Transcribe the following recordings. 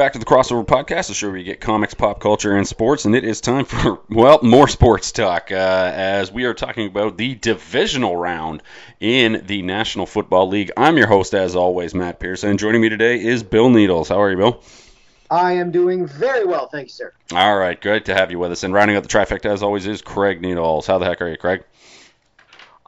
Back to the Crossover Podcast, the show where you get comics, pop culture, and sports. And it is time for, well, more sports talk uh, as we are talking about the divisional round in the National Football League. I'm your host, as always, Matt Pearson. Joining me today is Bill Needles. How are you, Bill? I am doing very well, thank you, sir. All right, good to have you with us. And rounding out the trifecta, as always, is Craig Needles. How the heck are you, Craig?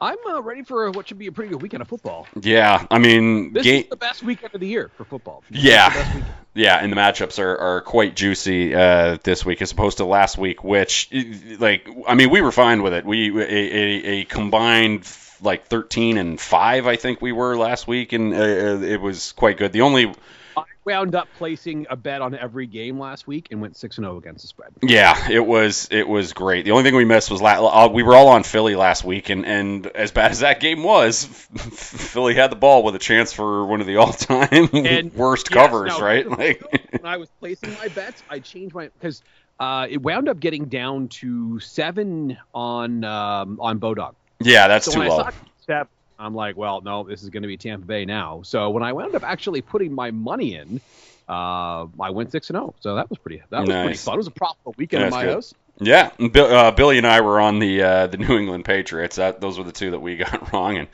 I'm uh, ready for what should be a pretty good weekend of football. Yeah, I mean, This is the best weekend of the year for football. This Yeah. Yeah, and the matchups are, are quite juicy uh, this week as opposed to last week, which, like, I mean, we were fine with it. We a, a, a combined like 13 and five, I think we were last week, and uh, it was quite good. The only wound up placing a bet on every game last week and went six and zero against the spread. Yeah, it was it was great. The only thing we missed was la- uh, we were all on Philly last week, and, and as bad as that game was, Philly had the ball with a chance for one of the all time worst yes, covers, right? Like, when I was placing my bets, I changed my because uh, it wound up getting down to seven on um, on Bodog. yeah, that's So too low. Step, I'm like, well, no, this is going to be Tampa Bay now. So when I wound up actually putting my money in, uh, I went six and zero. So that was pretty. That was pretty fun. It was a profitable weekend Yeah, in my good. house. Yeah, Bill, uh, Billy and I were on the uh, the New England Patriots. That, those were the two that we got wrong, and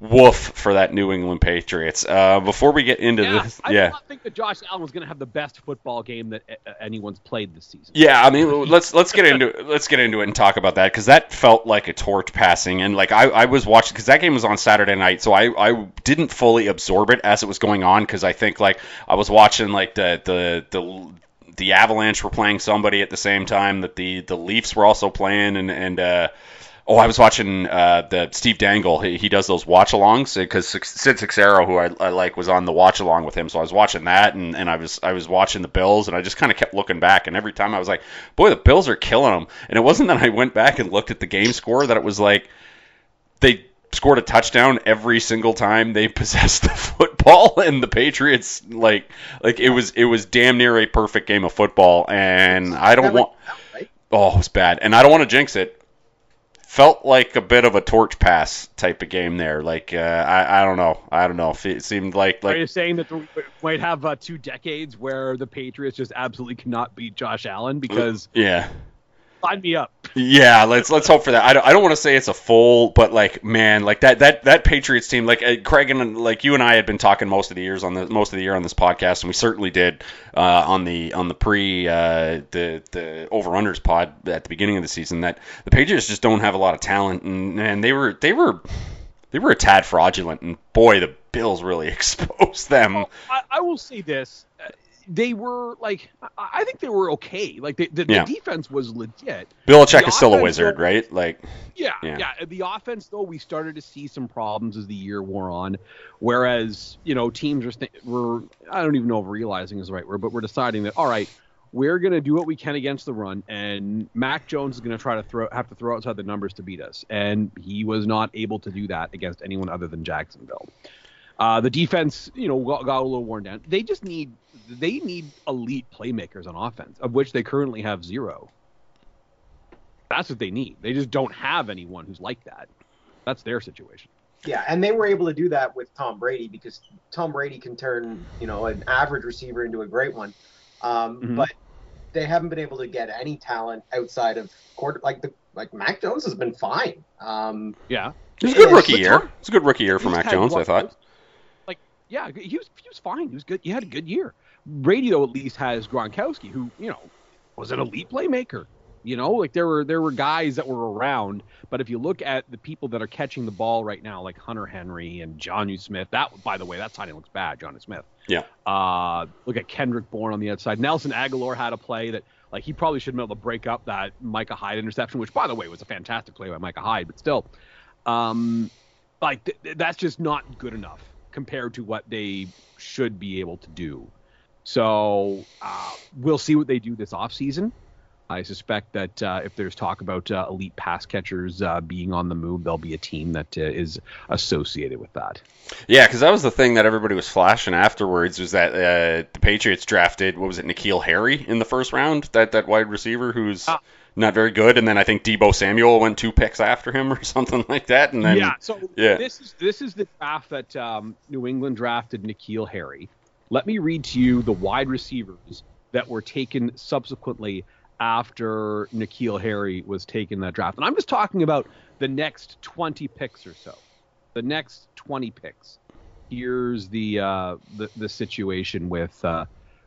woof for that New England Patriots. Uh, before we get into Yeah, this, I yeah, I think that Josh Allen was going to have the best football game that anyone's played this season. yeah. I mean, let's let's get into let's get into it and talk about that because that felt like a torch passing, and like I, I was watching because that game was on Saturday night, so I, I didn't fully absorb it as it was going on because I think like I was watching like the the the the Avalanche were playing somebody at the same time that the the Leafs were also playing, and and uh, oh, I was watching uh, the Steve Dangle. He, he does those watch alongs because Sid Seixeiro, who I, I like, was on the watch along with him. So I was watching that, and, and I was I was watching the Bills, and I just kind of kept looking back, and every time I was like, boy, the Bills are killing them. And it wasn't that I went back and looked at the game score that it was like they scored a touchdown every single time they possessed the football and the Patriots like like it was it was damn near a perfect game of football and I don't want went out, right? oh it was bad and I don't want to jinx it felt like a bit of a torch pass type of game there like uh, I I don't know I don't know it seemed like like. Are you saying that we might have uh, two decades where the Patriots just absolutely cannot beat Josh Allen? Because yeah sign me up. Yeah, let's let's hope for that. I don't, I don't want to say it's a full, but like man, like that that that Patriots team, like uh, Craig and like you and I had been talking most of the years on the most of the year on this podcast, and we certainly did uh, on the on the pre uh, the the over unders pod at the beginning of the season that the Patriots just don't have a lot of talent, and and they were they were they were a tad fraudulent, and boy, the Bills really exposed them. Well, I, I will say this: they were like, I, think they were okay. Like the, the, Yeah. the defense was legit. Belichick The is still a wizard, will- right? Like Yeah, Yeah. yeah, The offense, though, we started to see some problems as the year wore on. Whereas, you know, teams were, were I don't even know if realizing is the right word, but we're deciding that all right, we're going to do what we can against the run, and Mac Jones is going to try to throw have to throw outside the numbers to beat us, and he was not able to do that against anyone other than Jacksonville. Uh, the defense, you know, got, got a little worn down. They just need they need elite playmakers on offense, of which they currently have zero. That's what they need. They just don't have anyone who's like that. That's their situation. Yeah, and they were able to do that with Tom Brady because Tom Brady can turn, you know, an average receiver into a great one. Um, Mhm. But they haven't been able to get any talent outside of quarter. Like the like Mac Jones has been fine. Um, Yeah. it was a good rookie year. It's a good rookie year for Mac had Jones, I thought. Like, yeah, he was he was fine. He was good. He had a good year. Though at least has Gronkowski, who you know was an elite playmaker. You know, like there were there were guys that were around, but if you look at the people that are catching the ball right now, like Hunter Henry and Jonnu Smith, that by the way, that signing looks bad, Jonnu Smith. Yeah. Uh, look at Kendrick Bourne on the outside. Nelson Agholor had a play that like he probably should have been able to break up that Micah Hyde interception, which by the way was a fantastic play by Micah Hyde, but still, um, like th- that's just not good enough compared to what they should be able to do. So uh, we'll see what they do this offseason. I suspect that uh, if there's talk about uh, elite pass catchers uh, being on the move, there'll be a team that uh, is associated with that. Yeah, because that was the thing that everybody was flashing afterwards was that uh, the Patriots drafted what was it, N'Keal Harry in the first round, that that wide receiver who's Ah. not very good, and then I think Deebo Samuel went two picks after him or something like that, and then yeah. So yeah. this is this is the draft that um, New England drafted N'Keal Harry. Let me read to you the wide receivers that were taken subsequently after N'Keal Harry was taken that draft. And I'm just talking about the next 20 picks or so. The next 20 picks. Here's the uh, the, the situation with uh,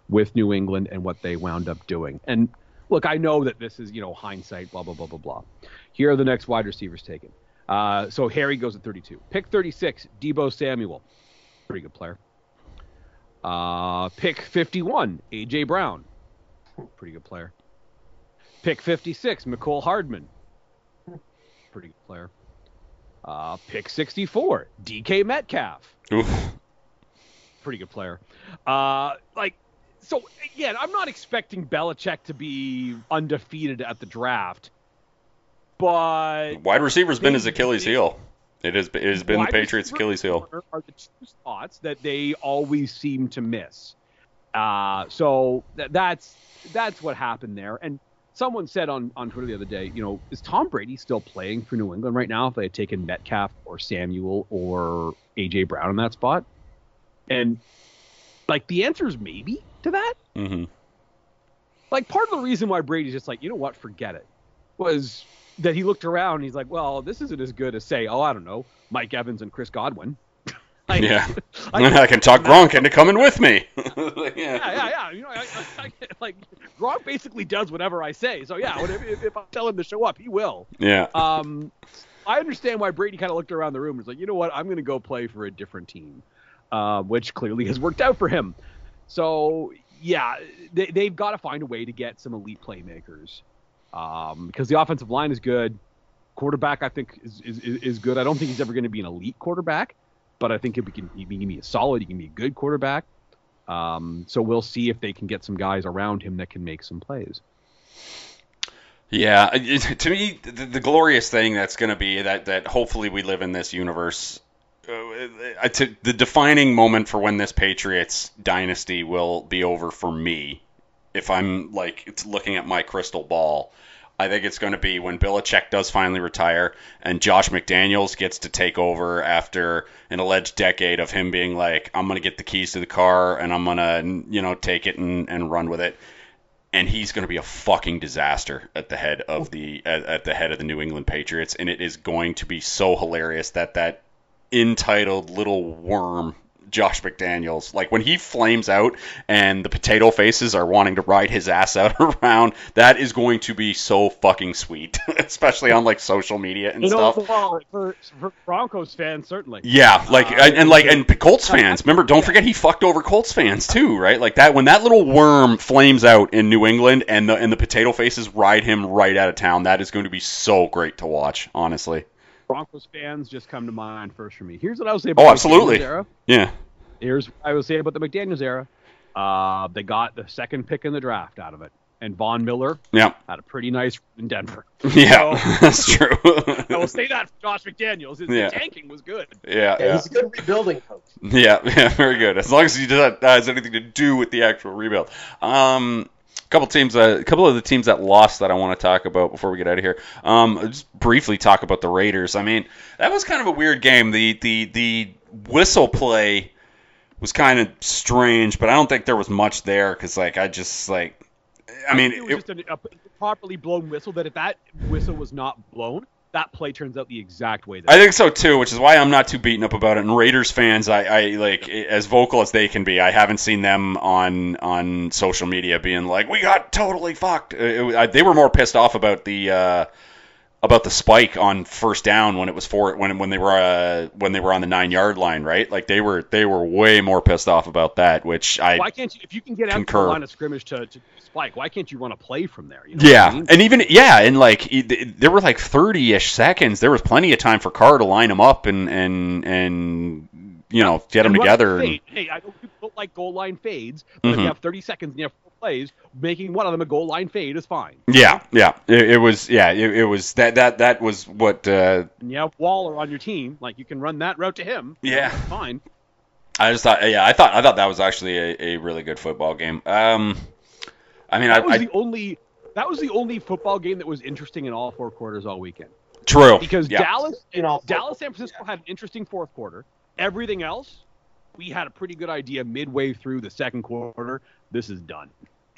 with New England and what they wound up doing. And look, I know that this is you know hindsight, blah blah blah blah blah. Here are the next wide receivers taken. Uh, so Harry goes at 32. Pick 36, Deebo Samuel, pretty good player. Uh, pick 51, AJ Brown, pretty good player. Pick 56, Mecole Hardman, pretty good player. Uh, pick 64, DK Metcalf, Oof. pretty good player. Uh, like, so again, I'm not expecting Belichick to be undefeated at the draft, but Wide receiver's been his Achilles heel. It has it has been the Patriots' Achilles heel. Are the two spots that they always seem to miss. Uh, so th- that's that's what happened there. And someone said on, on Twitter the other day, you know, is Tom Brady still playing for New England right now if they had taken Metcalf or Samuel or AJ Brown in that spot? And like the answer is maybe to that. hmm Like part of the reason why Brady's just like, you know what, forget it, was that he looked around and he's like, well, this isn't as good as say, oh, I don't know, Mike Evans and Chris Godwin. Like, Yeah. I- I, can talk Gronk into coming with me. yeah. yeah, yeah, yeah. You know, I, I, I, like Gronk basically does whatever I say. So yeah, whatever, if, if I tell him to show up, he will. Yeah. Um, I understand why Brady kind of looked around the room and was like, you know what, I'm going to go play for a different team, uh, which clearly has worked out for him. So yeah, they, they've got to find a way to get some elite playmakers um, because the offensive line is good. Quarterback, I think, is, is, is good. I don't think he's ever going to be an elite quarterback, but I think he can, he can be a solid, he can be a good quarterback. Um, so we'll see if they can get some guys around him that can make some plays. Yeah, to me, the, the glorious thing that's going to be that that hopefully we live in this universe. Uh, uh, to, the defining moment for when this Patriots dynasty will be over for me, if I'm like it's looking at my crystal ball, I think it's going to be when Bill Belichick does finally retire and Josh McDaniels gets to take over after an alleged decade of him being like, I'm going to get the keys to the car and I'm going to, you know, take it and, and run with it. And he's going to be a fucking disaster at the head of the at, at the head of the New England Patriots, and it is going to be so hilarious that that entitled little worm Josh McDaniels, like when he flames out and the potato faces are wanting to ride his ass out around, that is going to be so fucking sweet, especially on like social media and You know, stuff. well, for, for Broncos fans, certainly. Yeah, like Uh, and, and like and Colts fans. Remember, don't forget he fucked over Colts fans too, right? Like that when that little worm flames out in New England and the and the potato faces ride him right out of town. That is going to be so great to watch, honestly. Broncos fans just come to mind first for me. Here's what I will say about Oh, the absolutely. McDaniels era. Yeah. Here's what I will say about the McDaniels era. Uh, they got the second pick in the draft out of it, and Von Miller Yeah. had a pretty nice in Denver. Yeah. That's true. I will say that for Josh McDaniels. His Yeah. tanking was good. yeah, Yeah, yeah. he's a good rebuilding coach. Yeah, yeah, very good. As long as he does that has anything to do with the actual rebuild. Um, a couple teams, uh, a couple of the teams that lost that I want to talk about before we get out of here. Um, just briefly talk about the Raiders. I mean, that was kind of a weird game. The the the whistle play was kind of strange, but I don't think there was much there because like I just like. I mean, it was it, just a, a properly blown whistle. That if that whistle was not blown, that play turns out the exact way that. I think so too, which is why I'm not too beaten up about it. And Raiders fans, I, I like as vocal as they can be. I haven't seen them on on social media being like, "We got totally fucked." Uh, It, I, they were more pissed off about the uh, about the spike on first down when it was for when when they were uh, when they were on the nine yard line, right? Like they were they were way more pissed off about that. Which I why can't you? If you can get out concur. the line of scrimmage to, to spike, why can't you run a play from there? You know Yeah, I mean? and even yeah, and like there were like thirty-ish seconds. There was plenty of time for Carr to line them up and and and you know get them And together. fade. Hey, I don't, people don't like goal line fades, but if Mhm. you have 30 seconds and you have four plays, making one of them a goal line fade is fine. Yeah, yeah, it, it was yeah, it, it was that that that was what uh, And you have Waller on your team, like you can run that route to him. Yeah. Fine. I just thought yeah, I thought I thought that was actually a, a really good football game. Um, I mean, I, That was I the only. That was the only football game that was interesting in all four quarters all weekend. true Because yeah. Dallas, You know, Dallas, San Francisco had an interesting fourth quarter. Everything else we had a pretty good idea midway through the second quarter. This is done.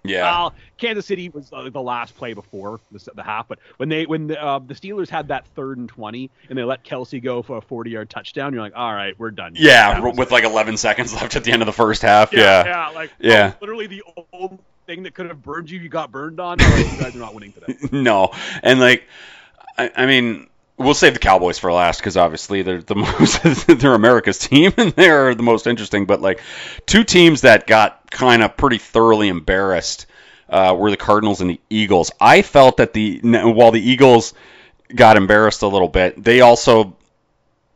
Yeah. Well, Kansas City was uh, the last play before the, the half, but when they when the, uh, the Steelers had that third and twenty and they let Kelce go for a forty yard touchdown, you're like, all right, we're done. yeah, with like 11 seconds left at the end of the first half. yeah, Yeah. yeah, like Yeah. literally the old thing that could have burned you, you got burned on. All right, you guys are not winning today. no, and like, I, I mean, we'll save the Cowboys for last because obviously they're the most they're America's team and they're the most interesting. But like, two teams that got kind of pretty thoroughly embarrassed uh, were the Cardinals and the Eagles. I felt that the while the Eagles got embarrassed a little bit, they also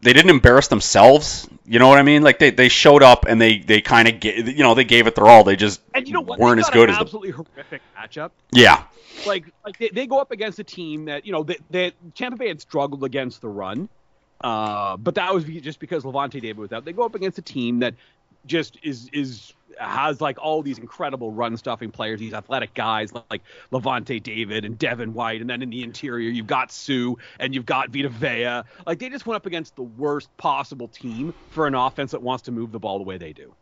they didn't embarrass themselves. You know what I mean? Like they, they showed up and they, they kind of get you know they gave it their all. They just And you know what? weren't as good an as the absolutely horrific matchup. yeah like like they, they go up against a team that you know that that Tampa Bay had struggled against the run, uh, but that was just because Lavonte David was out. They go up against a team that just is is has like all these incredible run stuffing players, these athletic guys like Lavonte David and Devin White, and then in the interior you've got Suh and you've got Vita Vea. Like they just went up against the worst possible team for an offense that wants to move the ball the way they do.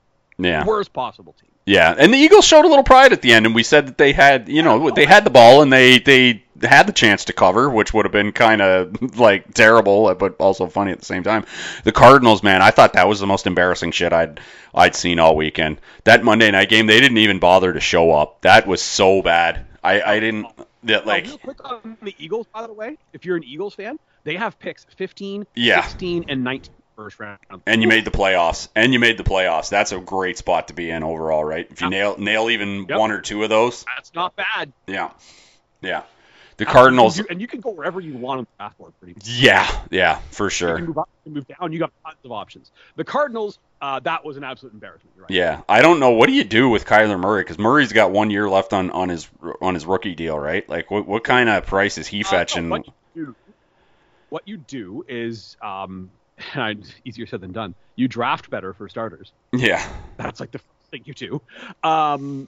Yeah. Worst possible team. Yeah, and the Eagles showed a little pride at the end, and we said that they had, you know, they had the ball and they they had the chance to cover, which would have been kind of like terrible, but also funny at the same time. The Cardinals, man, I thought that was the most embarrassing shit I'd I'd seen all weekend. That Monday night game, they didn't even bother to show up. That was so bad. I I didn't that oh, like oh, real quick on the Eagles, by the way, if you're an Eagles fan, they have picks 15, Yeah. 16, and 19 first round. and you made the playoffs, and you made the playoffs. That's a great spot to be in overall, right? If you nail nail even Yep. one or two of those, That's not bad. yeah, yeah. The Cardinals, and you, and you can go wherever you want on the draft board, pretty much. yeah, yeah, for You sure. can move up, you can move down. You got tons of options. The Cardinals, uh, that was an absolute embarrassment. Right. Yeah, I don't know. What do you do with Kyler Murray? Because Murray's got one year left on, on his on his rookie deal, right? Like, what what kind of price is he Uh, no, fetching? what you do, what you do is, um, easier said than done. You draft better for starters. yeah, That's like the first thing you do. Um,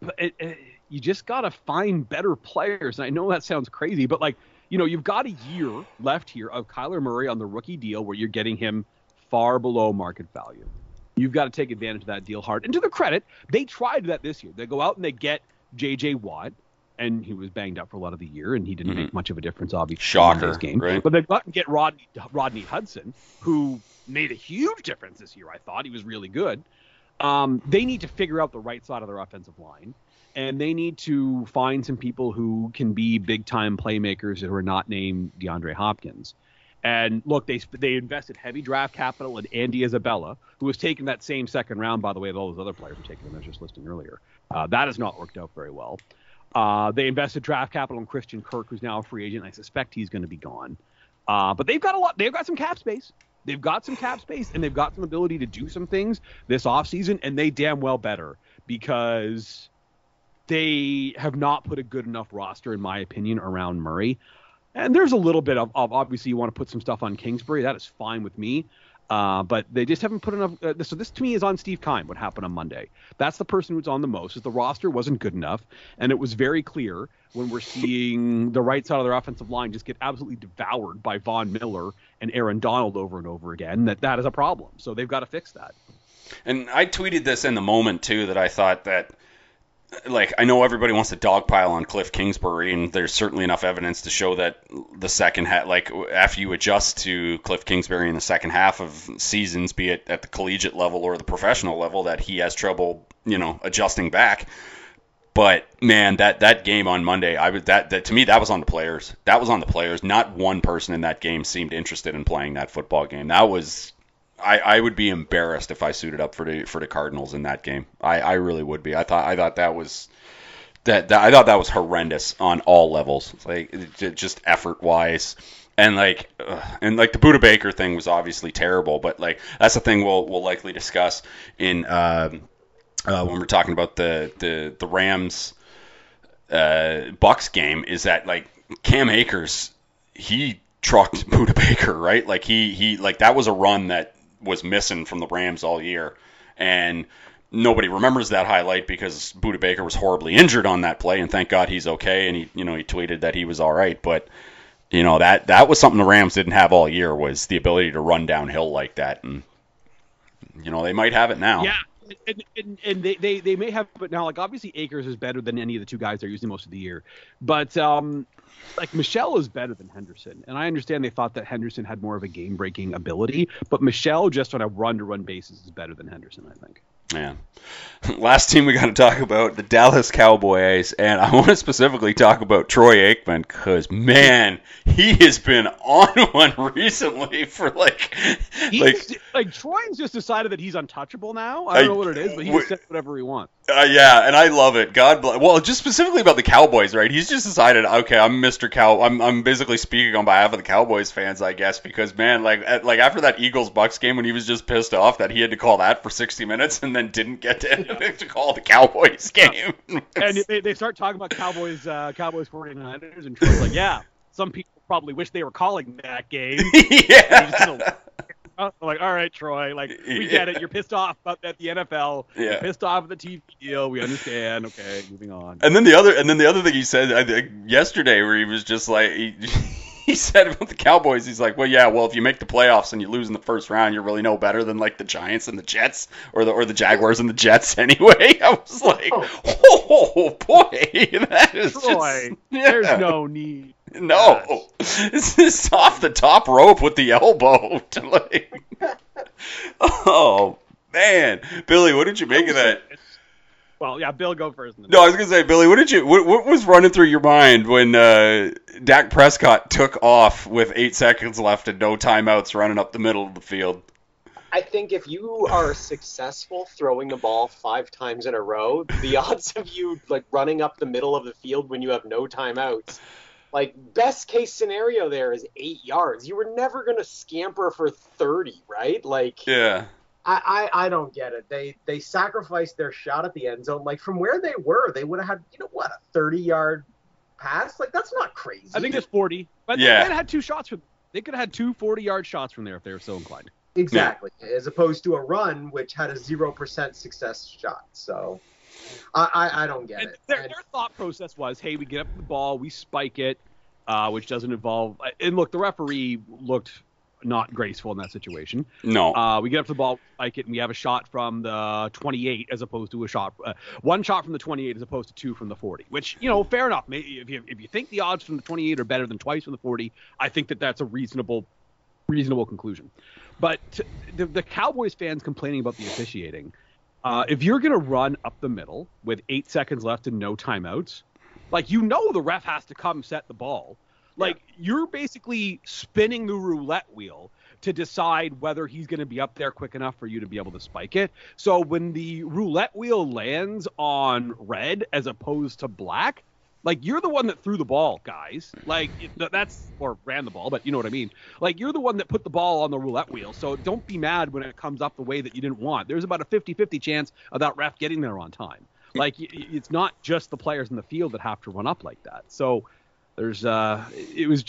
but it, it, you just gotta find better players. And I know that sounds crazy, but like you know, you've got a year left here of Kyler Murray on the rookie deal where you're getting him far below market value. You've got to take advantage of that deal hard. And to the credit, they tried that this year. They go out and they get J.J. Watt, and he was banged up for a lot of the year, and he didn't Mhm. make much of a difference, obviously, Shocker, in this game. right? But they go out and get Rodney, Rodney Hudson, who made a huge difference this year. I thought he was really good. Um, they need to figure out the right side of their offensive line, and they need to find some people who can be big time playmakers who are not named DeAndre Hopkins. And look, they they invested heavy draft capital in Andy Isabella, who was taken that same second round, by the way, that all those other players were taken. I was just listing earlier. Uh, that has not worked out very well. Uh, they invested draft capital in Christian Kirk, who's now a free agent. I suspect he's going to be gone. Uh, but they've got a lot. They've got some cap space. They've got some cap space, and they've got some ability to do some things this offseason, and they damn well better because they have not put a good enough roster, in my opinion, around Murray. And there's a little bit of, of obviously you want to put some stuff on Kingsbury. That is fine with me. Uh, but they just haven't put enough. Uh, so this to me is on Steve Keim. What happened on Monday? That's the person who's on the most. Is the roster wasn't good enough, and it was very clear when we're seeing the right side of their offensive line just get absolutely devoured by Von Miller and Aaron Donald over and over again. That that is a problem. So they've got to fix that. And I tweeted this in the moment too that I thought that like I know everybody wants to dogpile on Cliff Kingsbury, and there's certainly enough evidence to show that the second half, like after you adjust to Cliff Kingsbury in the second half of seasons, be it at the collegiate level or the professional level, that he has trouble, you know, adjusting back. But man, that that game on Monday, I was that that to me that was on the players. That was on the players. Not one person in that game seemed interested in playing that football game. That was I, I would be embarrassed if I suited up for the for the Cardinals in that game. I, I really would be. I thought I thought that was that, that I thought that was horrendous on all levels. Like just effort wise. And like, ugh, and like the Budda Baker thing was obviously terrible, but like that's the thing we'll we'll likely discuss in um, uh, when we're talking about the the the Rams uh, Bucks game is that like Cam Akers he trucked Budda Baker right like he he like that was a run that was missing from the Rams all year. And nobody remembers that highlight because Budda Baker was horribly injured on that play and thank God he's okay. And he you know he tweeted that he was all right. But you know that that was something the Rams didn't have all year was the ability to run downhill like that. And you know they might have it now. Yeah, and, and, and they, they, they may have, but now. Like obviously Akers is better than any of the two guys they're using most of the year, but um, like Michel is better than Henderson, and I understand they thought that Henderson had more of a game breaking ability, but Michel just on a run to run basis is better than Henderson, I think. Man. Last team we got to talk about the Dallas Cowboys, and I want to specifically talk about Troy Aikman because man, he has been on one recently for like, he's, like, like Troy's just decided that he's untouchable now. I don't I, know what it is, but he can say whatever he wants. Uh, yeah, and I love it. God bless. Well, just specifically about the Cowboys, right? He's just decided, okay, I'm Mr. Cow. I'm, I'm basically speaking on behalf of the Cowboys fans, I guess, because man, like, at, like after that Eagles Bucks game when he was just pissed off that he had to call that for 60 minutes and then didn't get to, to call the Cowboys game. and they, they start talking about Cowboys, uh, Cowboys 49ers, and Troy's like, yeah, some people probably wish they were calling that game. yeah. I'm like, all right, Troy, like we get it. You're pissed off about that the NFL. Yeah. You're pissed off at the TV deal. We understand. Okay, moving on. And then the other, and then the other thing he said I think, yesterday, where he was just like, he, he said about the Cowboys, he's like, well, yeah, well, if you make the playoffs and you lose in the first round, you're really no better than like the Giants and the Jets, or the or the Jaguars and the Jets anyway. I was like, oh, oh boy, that is Troy, just, yeah. there's no need. No, this is off the top rope with the elbow. like, oh man, Billy, what did you make of that? Well, yeah, Bill, go first. No, I was gonna say, Billy, what did you? What, what was running through your mind when uh, Dak Prescott took off with eight seconds left and no timeouts, running up the middle of the field? I think if you are successful throwing the ball five times in a row, the odds of you like running up the middle of the field when you have no timeouts like best case scenario there is eight yards. You were never gonna scamper for thirty, right? Like yeah. I, I, I don't get it. They they sacrificed their shot at the end zone. Like from where they were, they would have had you know what a thirty yard pass. Like that's not crazy. I think it's forty. But yeah. they could have had two shots for. They could have had two 40 yard shots from there if they were so inclined. Exactly, yeah. as opposed to a run which had a zero percent success shot. So I, I, I don't get and it. Their, and, their, thought process was, hey, we get up the ball, we spike it, uh, which doesn't involve. And look, the referee looked not graceful in that situation. No. Uh, we get up to the ball, spike it, and we have a shot from the 28 as opposed to a shot, uh, one shot from the 28 as opposed to two from the 40. Which you know, fair enough. If you if you think the odds from the 28 are better than twice from the 40, I think that that's a reasonable reasonable conclusion. But to, the, the Cowboys fans complaining about the officiating uh, if you're going to run up the middle with eight seconds left and no timeouts, like you know the ref has to come set the ball. Like you're basically spinning the roulette wheel to decide whether he's going to be up there quick enough for you to be able to spike it. So when the roulette wheel lands on red as opposed to black, like you're the one that threw the ball, guys. Like that's or ran the ball, but you know what I mean. Like you're the one that put the ball on the roulette wheel. So don't be mad when it comes up the way that you didn't want. There's about a 50-50 chance of that ref getting there on time. Like it's not just the players in the field that have to run up like that. So there's uh it was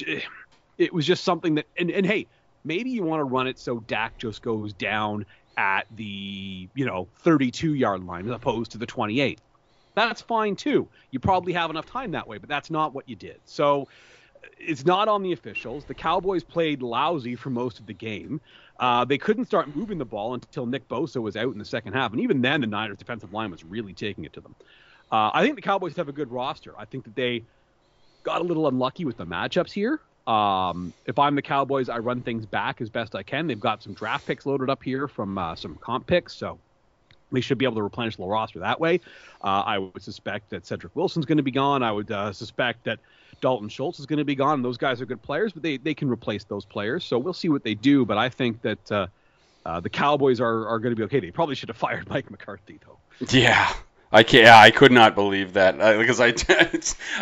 it was just something that and, and hey, maybe you want to run it so Dak just goes down at the, you know, 32 yard line as opposed to the 28 that's fine too. You probably have enough time that way, but that's not what you did. So it's not on the officials. The Cowboys played lousy for most of the game. Uh, they couldn't start moving the ball until Nick Bosa was out in the second half, and even then, the Niners' defensive line was really taking it to them. Uh, I think the Cowboys have a good roster. I think that they got a little unlucky with the matchups here. Um, if I'm the Cowboys, I run things back as best I can. They've got some draft picks loaded up here from uh, some comp picks, so they should be able to replenish the roster that way. Uh, I would suspect that Cedric Wilson's going to be gone. I would uh, suspect that Dalton Schultz is going to be gone. Those guys are good players, but they, they can replace those players. So we'll see what they do. But I think that uh, uh the Cowboys are, are going to be okay. They probably should have fired Mike McCarthy, though. Yeah. I can't. I could not believe that uh, because I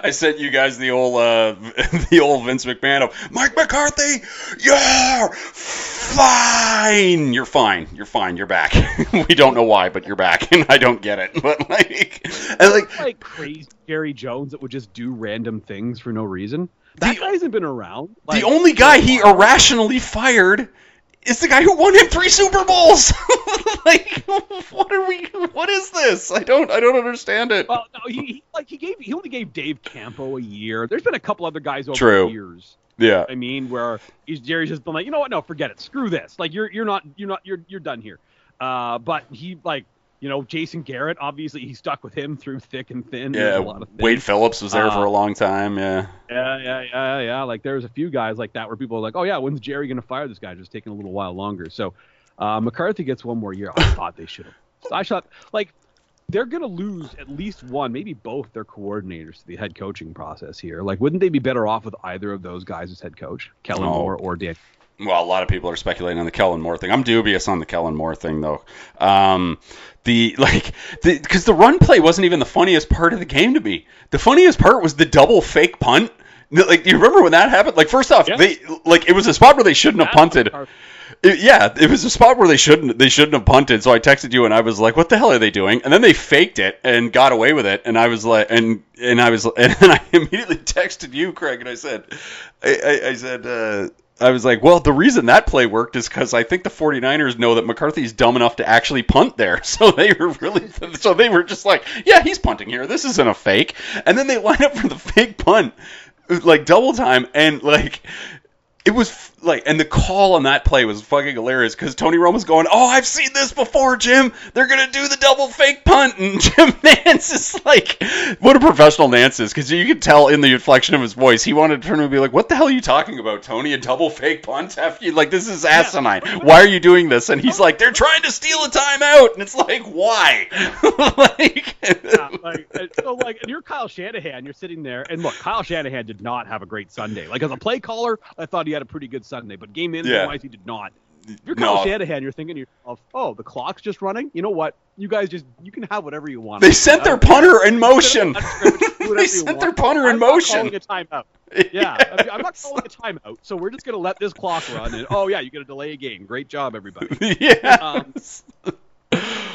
I sent you guys the old uh, the old Vince McMahon of Mike McCarthy. You're fine. You're fine. You're fine. You're back. we don't know why, but you're back, and I don't get it. But like, and like, like crazy Jerry Jones that would just do random things for no reason. That the, guy hasn't been around. Like, the only guy he irrationally fired is the guy who won him three Super Bowls. like, what are we? What is this? I don't. I don't understand it. Well, no, he, he like he gave. He only gave Dave Campo a year. There's been a couple other guys over True. the years. Yeah. I mean, where he's Jerry's just been like, you know what? No, forget it. Screw this. Like, you're you're not you're not you're you're done here. Uh, but he like you know Jason Garrett. Obviously, he stuck with him through thick and thin. Yeah, a lot of. Wade Phillips was there Uh, for a long time. Yeah, Yeah, yeah, yeah, yeah. Like was a few guys like that where people are like, oh yeah, when's Jerry gonna fire this guy? Just taking a little while longer. So uh, McCarthy gets one more year. I thought they should have. I thought like they're gonna lose at least one, maybe both their coordinators to the head coaching process here. Like, wouldn't they be better off with either of those guys as head coach, Kellen No. Moore or Dan? Well, a lot of people are speculating on the Kellen Moore thing. I'm dubious on the Kellen Moore thing though. Um, the like because the, run play wasn't even the funniest part of the game to me. The funniest part was the double fake punt. Like, you remember when that happened? Like, first off, Yeah. they like it was a spot where they shouldn't have punted. It- yeah, it was a spot where they shouldn't they shouldn't have punted. So I texted you and I was like, "What the hell are they doing?" And then they faked it and got away with it. And I was like, and and I was and then I immediately texted you, Craig, and I said, I, I, I said. uh I was like, well, the reason that play worked is because I think the 49ers know that McCarthy's dumb enough to actually punt there. So they were really, so they were just like, yeah, he's punting here. This isn't a fake. And then they line up for the fake punt, like double time, and like, it was like, and the call on that play was fucking hilarious because Tony Romo's going, "Oh, I've seen this before, Jim. They're gonna do the double fake punt," and Jim Nantz is like, "What a professional Nantz is," because you could tell in the inflection of his voice, he wanted to turn and be like, "What the hell are you talking about, Tony? A double fake punt? After you like, this is asinine. Why are you doing this?" And he's like, "They're trying to steal a timeout," and it's like, "Why?" like, Yeah, like, so like, and you're Kyle Shanahan. You're sitting there, and look, Kyle Shanahan did not have a great Sunday. Like as a play caller, I thought he had a pretty good Sunday, but game management Yeah. wise, he did not. If you're Kyle No. Shanahan, you're thinking to yourself, oh, the clock's just running. You know what? You guys just you can have whatever you want. They sent their punter in motion. They sent their punter in motion. calling a timeout. Yeah, mean, I'm not calling a timeout. So we're just gonna let this clock run, and oh yeah, you get to delay a game. Great job, everybody. yeah. Um,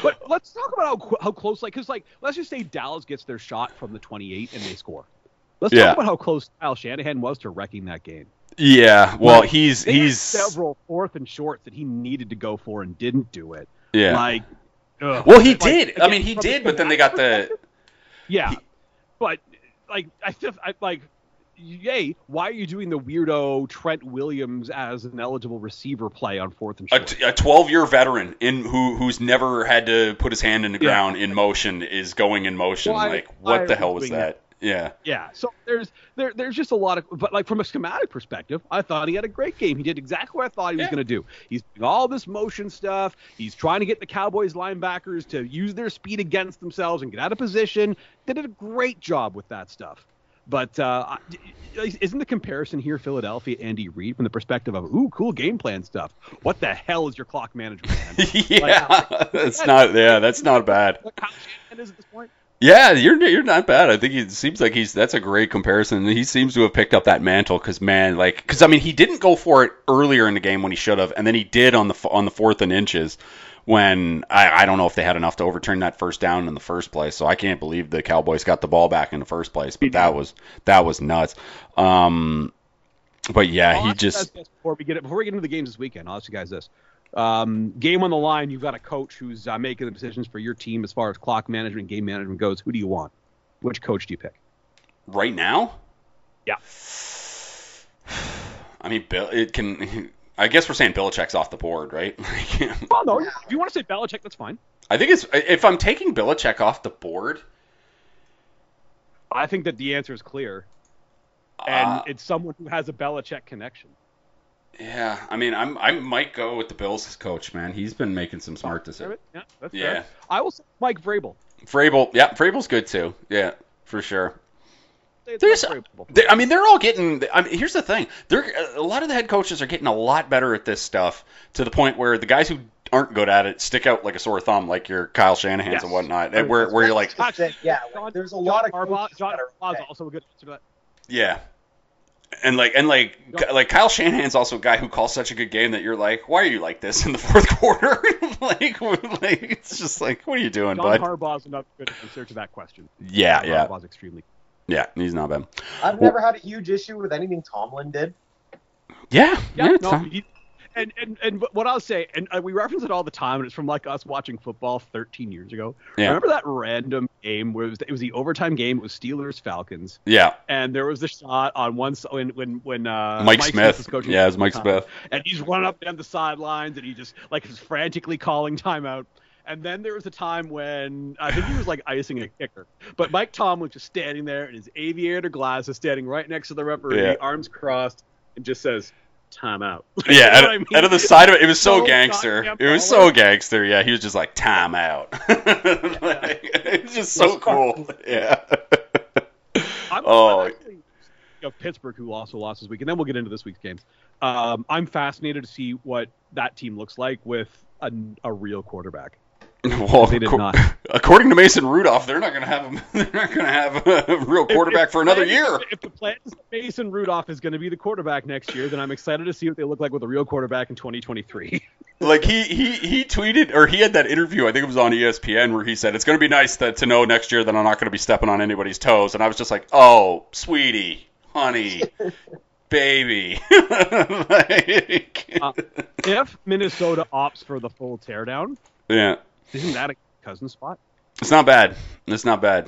But let's talk about how, how close, like, because, like, let's just say Dallas gets their shot from the 28 and they score. Let's Yeah. talk about how close Kyle Shanahan was to wrecking that game. Yeah. Well, Like, he's he's several fourth and shorts that he needed to go for and didn't do it. yeah. Like, ugh. well, he Like, did. I mean, he did, but then they got the yeah, he- but like I feel I, like. Yay! Why are you doing the weirdo Trent Williams as an eligible receiver play on fourth and short? a 12 year veteran in who who's never had to put his hand in the Yeah. ground in motion is going in motion. Why- like, what the hell was doing that? Yeah. Yeah, so there's there there's just a lot of but like from a schematic perspective, I thought he had a great game. He did exactly what I thought he was going to do. He's doing all this motion stuff. He's trying to get the Cowboys linebackers to use their speed against themselves and get out of position. They did a great job with that stuff. But uh, isn't the comparison here Philadelphia Andy Reid from the perspective of ooh cool game plan stuff? What the hell is your clock management? Man? yeah. that's not. Yeah, that's not bad. what Kyle is at this point? Yeah, you're you're not bad. I think he seems like he's that's a great comparison. He seems to have picked up that mantle because man, like because I mean he didn't go for it earlier in the game when he should have, and then he did on the on the fourth and inches when I, I don't know if they had enough to overturn that first down in the first place. So I can't believe the Cowboys got the ball back in the first place. But that was that was nuts. Um, but yeah, I'll he just before we get it before we get into the games this weekend. I'll ask you guys this: um, game on the line. You've got a coach who's uh, making the decisions for your team as far as clock management, game management goes. Who do you want? Which coach do you pick? right now. Yeah. I mean, Bill. It can. I guess we're saying Belichick's off the board, right? Well, no. If you want to say Belichick, that's fine. I think it's if I'm taking Belichick off the board, I think that the answer is clear, and uh, it's someone who has a Belichick connection. Yeah. I mean, I'm I might go with the Bills coach, man. He's been making some smart oh, decisions. Yeah, that's Yeah. fair. I will say Mike Vrabel. Vrabel, yeah, Vrabel's good too. Yeah, for sure. Say it's There's- They, I mean, they're all getting. I mean, here's the thing: they're a lot of the head coaches are getting a lot better at this stuff to the point where the guys who aren't good at it stick out like a sore thumb, like your Kyle Shanahan's Yes. and whatnot. And where where you're like, yeah, there's a lot of Harbaugh. coaches John that okay. also a good answer to that. Yeah. And like and like like Kyle Shanahan's also a guy who calls such a good game that you're like, why are you like this in the fourth quarter? like, like it's just like, what are you doing, John bud? Harbaugh's another good answer to that question. yeah, John yeah, Harbaugh's extremely. yeah. He's not bad. I've never had a huge issue with anything Tomlin did. Yeah, Yeah, it's no, fine. he, and, and and what I'll say, and uh, we reference it all the time, and it's from like us watching football 13 years ago. Yeah. Remember that random game where it was, it was the overtime game? It was Steelers Falcons, Yeah. and there was the shot on one when when when uh, Mike Smith. was coaching. Yeah, it was Mike time, Smith. and he's running up down the sidelines, and he just like is frantically calling timeout. And then there was a time when I think he was like icing a kicker, but Mike Tom was just standing there in his aviator glasses, standing right next to the referee, Yeah. arms crossed, and just says, "Timeout." Yeah, out, I mean? out of the side of it, it was so So gangster. It was so gangster. Yeah, he was just like time out. Like, it's just so cool. Yeah. I'm, Oh. I'm actually, of Pittsburgh, who also lost this week, and then we'll get into this week's games. Um, I'm fascinated to see what that team looks like with a, a real quarterback. Well, They did acco- not. according to Mason Rudolph, they're not going to have him. They're not going to have a real quarterback if for another plan- year. If the plan is that Mason Rudolph is going to be the quarterback next year, then I'm excited to see what they look like with a real quarterback in 2023. Like he he he tweeted or he had that interview. I think it was on ESPN where he said it's going to be nice that, to know next year that I'm not going to be stepping on anybody's toes. And I was just like, oh, sweetie, honey, baby. like, Uh, if Minnesota opts for the full teardown, yeah, isn't that a cousin spot? it's not bad. It's not bad.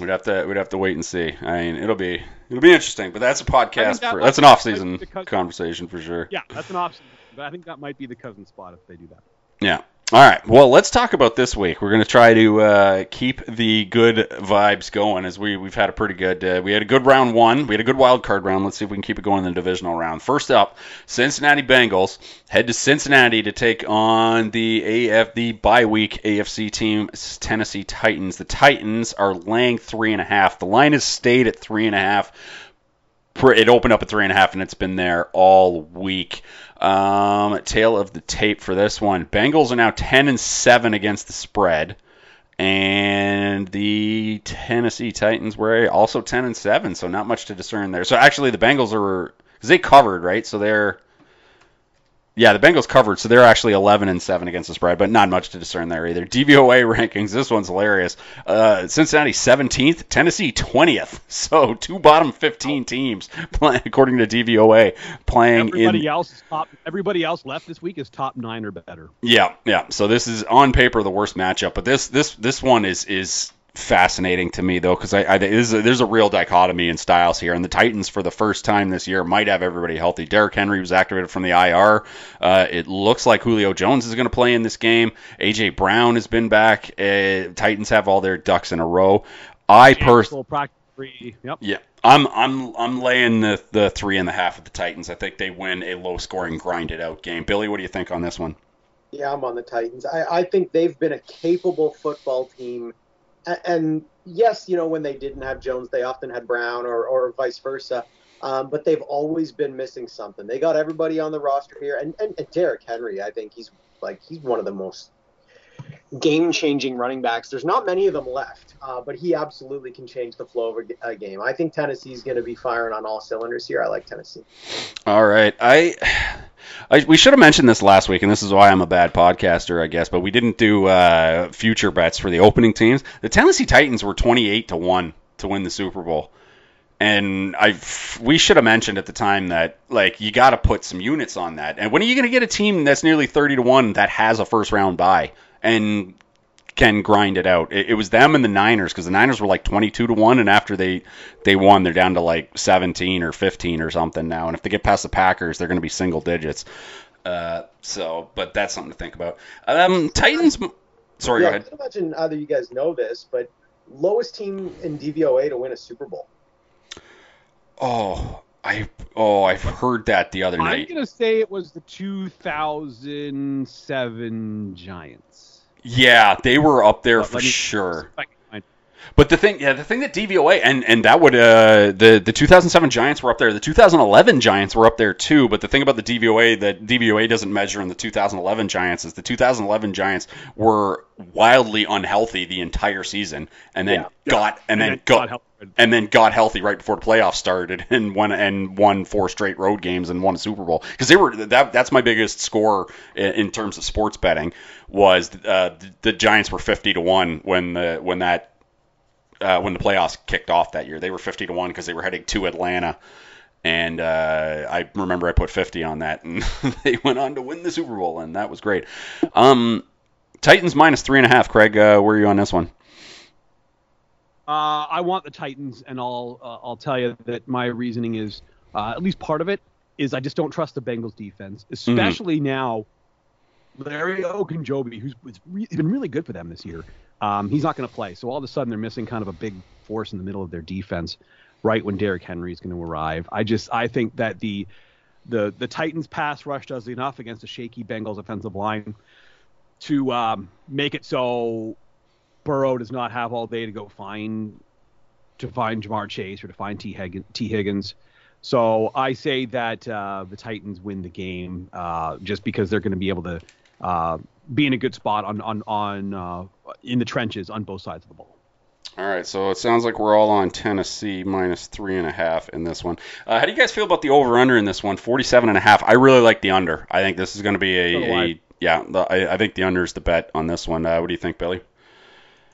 We'd have to we'd have to wait and see. I mean, it'll be it'll be interesting. But that's a podcast. that for, that's an that off season cousin- conversation for sure. Yeah, that's an option. But I think that might be the cousin spot if they do that. Yeah. All right. Well, let's talk about this week. We're going to try to uh, keep the good vibes going as we we've had a pretty good. Uh, we had a good round one. We had a good wild card round. Let's see if we can keep it going in the divisional round. First up, Cincinnati Bengals head to Cincinnati to take on the AF the bye week AFC team Tennessee Titans. The Titans are laying three and a half. The line has stayed at three and a half. It opened up at three and a half, and it's been there all week. Um, tail of the tape for this one. Bengals are now ten and seven against the spread, and the Tennessee Titans were also ten and seven, so not much to discern there. So actually, the Bengals are because they covered, right? So they're yeah, the Bengals covered, so they're actually 11 and 7 against the spread, but not much to discern there either. DVOA rankings, this one's hilarious. Uh, Cincinnati 17th, Tennessee 20th. So two bottom 15 teams, play, according to DVOA, playing Everybody in. else is top. Everybody else left this week is top nine or better. Yeah, yeah. So this is on paper the worst matchup, but this this this one is is fascinating to me though because I, I there's, a, there's a real dichotomy in styles here, and the Titans for the first time this year might have everybody healthy. Derrick Henry was activated from the IR. Uh, it looks like Julio Jones is going to play in this game. AJ Brown has been back. Uh, Titans have all their ducks in a row. I personally. Full practice three. Yep. Yeah, I'm I'm I'm laying the the three and a half of the Titans. I think they win a low scoring, grinded out game. Billy, what do you think on this one? Yeah, I'm on the Titans. I, I think they've been a capable football team. A- And yes, you know, when they didn't have Jones, they often had Brown or, or vice versa. Um, but they've always been missing something. They got everybody on the roster here. And, and, and Derrick Henry, I think he's like, he's one of the most game changing running backs. There's not many of them left, uh, but he absolutely can change the flow of a game. I think Tennessee's going to be firing on all cylinders here. I like Tennessee. All right, I, I we should have mentioned this last week, and this is why I'm a bad podcaster, I guess. But we didn't do uh, future bets for the opening teams. The Tennessee Titans were 28 to one to win the Super Bowl, and I we should have mentioned at the time that like you got to put some units on that. And when are you going to get a team that's nearly 30 to one that has a first round bye and can grind it out. It, it was them and the Niners because the Niners were like 22 to one, and after they they won, they're down to like 17 or 15 or something now. And if they get past the Packers, they're going to be single digits. Uh, so, but that's something to think about. Um, Titans. Sorry, yeah, go I ahead. can imagine either you guys know this, but lowest team in DVOA to win a Super Bowl. Oh, I oh I've heard that the other night. I'm gonna say it was the 2007 Giants. Yeah, they were up there for sure. I can find- But the thing, yeah, the thing that DVOA and and that would uh the the 2007 Giants were up there. The 2011 Giants were up there too. But the thing about the DVOA that DVOA doesn't measure in the 2011 Giants is the 2011 Giants were wildly unhealthy the entire season, and then Yeah. got and, then got help- and then got healthy right before the playoffs started and won and won four straight road games and won a Super Bowl because they were that that's my biggest score in, in terms of sports betting was uh, the, the Giants were 50 to 1 when the when that uh, when the playoffs kicked off that year they were 50 to 1 because they were heading to Atlanta and uh, I remember I put 50 on that, and they went on to win the Super Bowl, and that was great. Um, Titans minus three and a half. Craig, uh, where are you on this one? Uh, I want the Titans, and I'll uh, I'll tell you that my reasoning is uh, at least part of it is I just don't trust the Bengals defense, especially mm-hmm. now. Larry Ogunjobi, who's re- been really good for them this year, um, he's not going to play. So all of a sudden they're missing kind of a big force in the middle of their defense, right when Derrick Henry is going to arrive. I just I think that the the the Titans pass rush does enough against a shaky Bengals offensive line to um, make it so Burrow does not have all day to go find to find Ja'Marr Chase or to find Tee Higgins. So I say that uh, the Titans win the game uh, just because they're going to be able to uh, be in a good spot on on on uh, in the trenches on both sides of the ball. All right, so it sounds like we're all on Tennessee minus three and a half in this one. Uh, how do you guys feel about the over under in this one? Forty-seven and a half. I really like the under. I think this is going to be a, a yeah. The, I, I, think the under is the bet on this one. Uh, what do you think, Billy?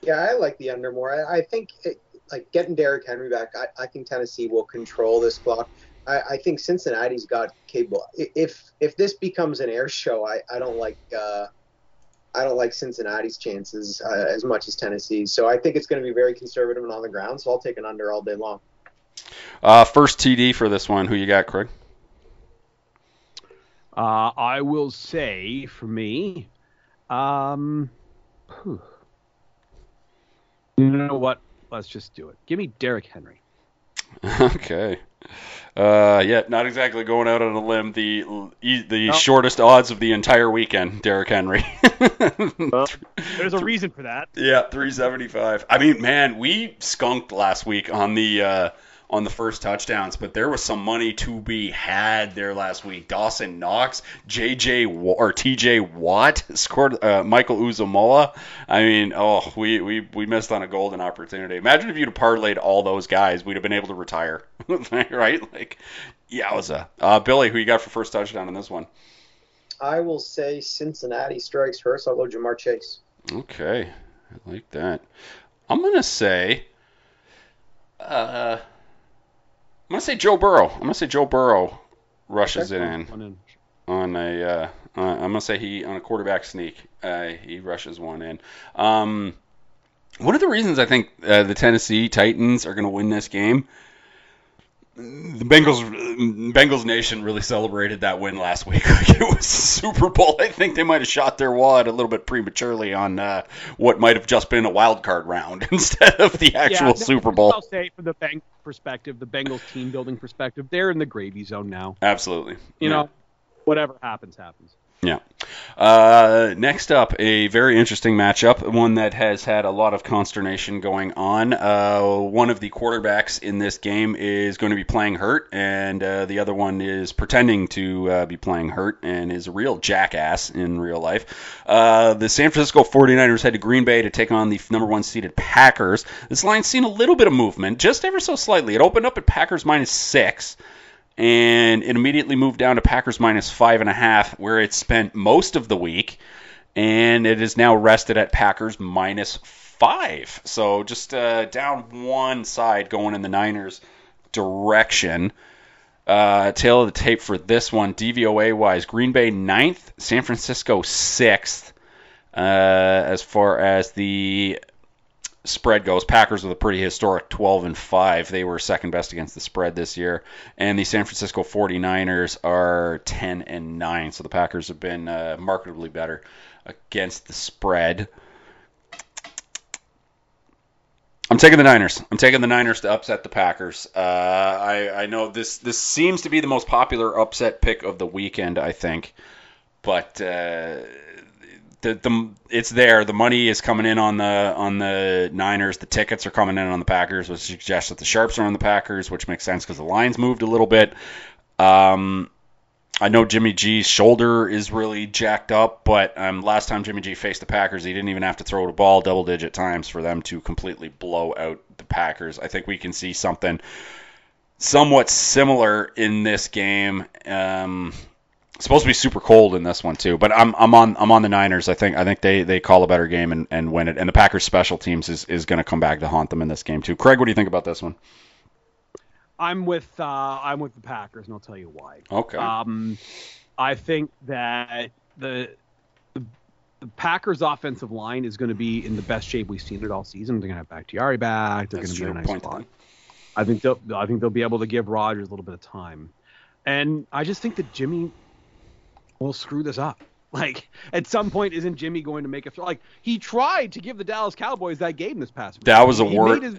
Yeah, I like the under more. I, I think it, like getting Derrick Henry back. I, I think Tennessee will control this clock. I, I think Cincinnati's got capable. If if this becomes an air show, I, I don't like uh, I don't like Cincinnati's chances uh, as much as Tennessee's. So I think it's going to be very conservative and on the ground. So I'll take an under all day long. Uh, first TD for this one. Who you got, Craig? Uh, I will say for me, um, you know what? Let's just do it. Give me Derrick Henry. Okay. Uh, yeah, not exactly going out on a limb. The the shortest odds of the entire weekend, Derrick Henry. well, there's a reason for that. Yeah, 375. I mean, man, we skunked last week on the uh, on the first touchdowns, but there was some money to be had there last week. Dawson Knox, JJ or TJ Watt scored uh, Michael Uzomah. I mean, oh, we, we we missed on a golden opportunity. Imagine if you'd have parlayed all those guys, we'd have been able to retire, right? Like, yowza. Uh, Billy, who you got for first touchdown in this one? I will say Cincinnati strikes first. I'll go Ja'Marr Chase. Okay, I like that. I'm gonna say. Uh, I'm gonna say Joe Burrow. I'm gonna say Joe Burrow rushes it in on a. Uh, uh, I'm gonna say he on a quarterback sneak. Uh, he rushes one in. Um, one of the reasons I think uh, the Tennessee Titans are gonna win this game the Bengals Bengals Nation really celebrated that win last week. it was Super Bowl. I think they might have shot their wad a little bit prematurely on uh, what might have just been a wild card round instead of the actual yeah, Super Bowl. I'll say from the Bengals perspective, the Bengals team building perspective, they're in the gravy zone now. Absolutely. You yeah. know, whatever happens, happens. Yeah. Uh, next up, a very interesting matchup, one that has had a lot of consternation going on. Uh, one of the quarterbacks in this game is going to be playing hurt, and uh, the other one is pretending to uh, be playing hurt and is a real jackass in real life. Uh, the San Francisco 49ers head to Green Bay to take on the number one seeded Packers. This line's seen a little bit of movement, just ever so slightly. It opened up at Packers minus six and it immediately moved down to Packers minus five and a half, where it spent most of the week, and it is now rested at Packers minus five. So just uh, down one side going in the Niners direction. Uh, tail of the tape for this one, DVOA wise, Green Bay ninth, San Francisco sixth. Uh, as far as the spread goes, Packers with a pretty historic 12 and 5. They were second best against the spread this year, and the San Francisco 49ers are 10 and 9. So the Packers have been uh, markedly better against the spread. I'm taking the Niners. I'm taking the Niners to upset the Packers. Uh, I, I know this this seems to be the most popular upset pick of the weekend. I think, but uh, the, the it's there. The money is coming in on the on the Niners. The tickets are coming in on the Packers, which suggests that the sharps are on the Packers, which makes sense because the lines moved a little bit. Um, I know Jimmy G's shoulder is really jacked up, but um, last time Jimmy G faced the Packers, he didn't even have to throw the ball double digit times for them to completely blow out the Packers. I think we can see something somewhat similar in this game. Um, supposed to be super cold in this one too. But I'm I'm on I'm on the Niners. I think I think they, they call a better game and, and win it. And the Packers special teams is, is going to come back to haunt them in this game too. Craig, what do you think about this one? I'm with uh, I'm with the Packers, and I'll tell you why. Okay. Um, I think that the, the the Packers' offensive line is going to be in the best shape we've seen it all season. They're going to have Bakhtiari back. They're going to be in a nice Point spot. I think they'll I think they'll be able to give Rodgers a little bit of time, and I just think that Jimmy will screw this up. Like at some point, isn't Jimmy going to make a throw? Like he tried to give the Dallas Cowboys that game this past week. That was a He wor- made his.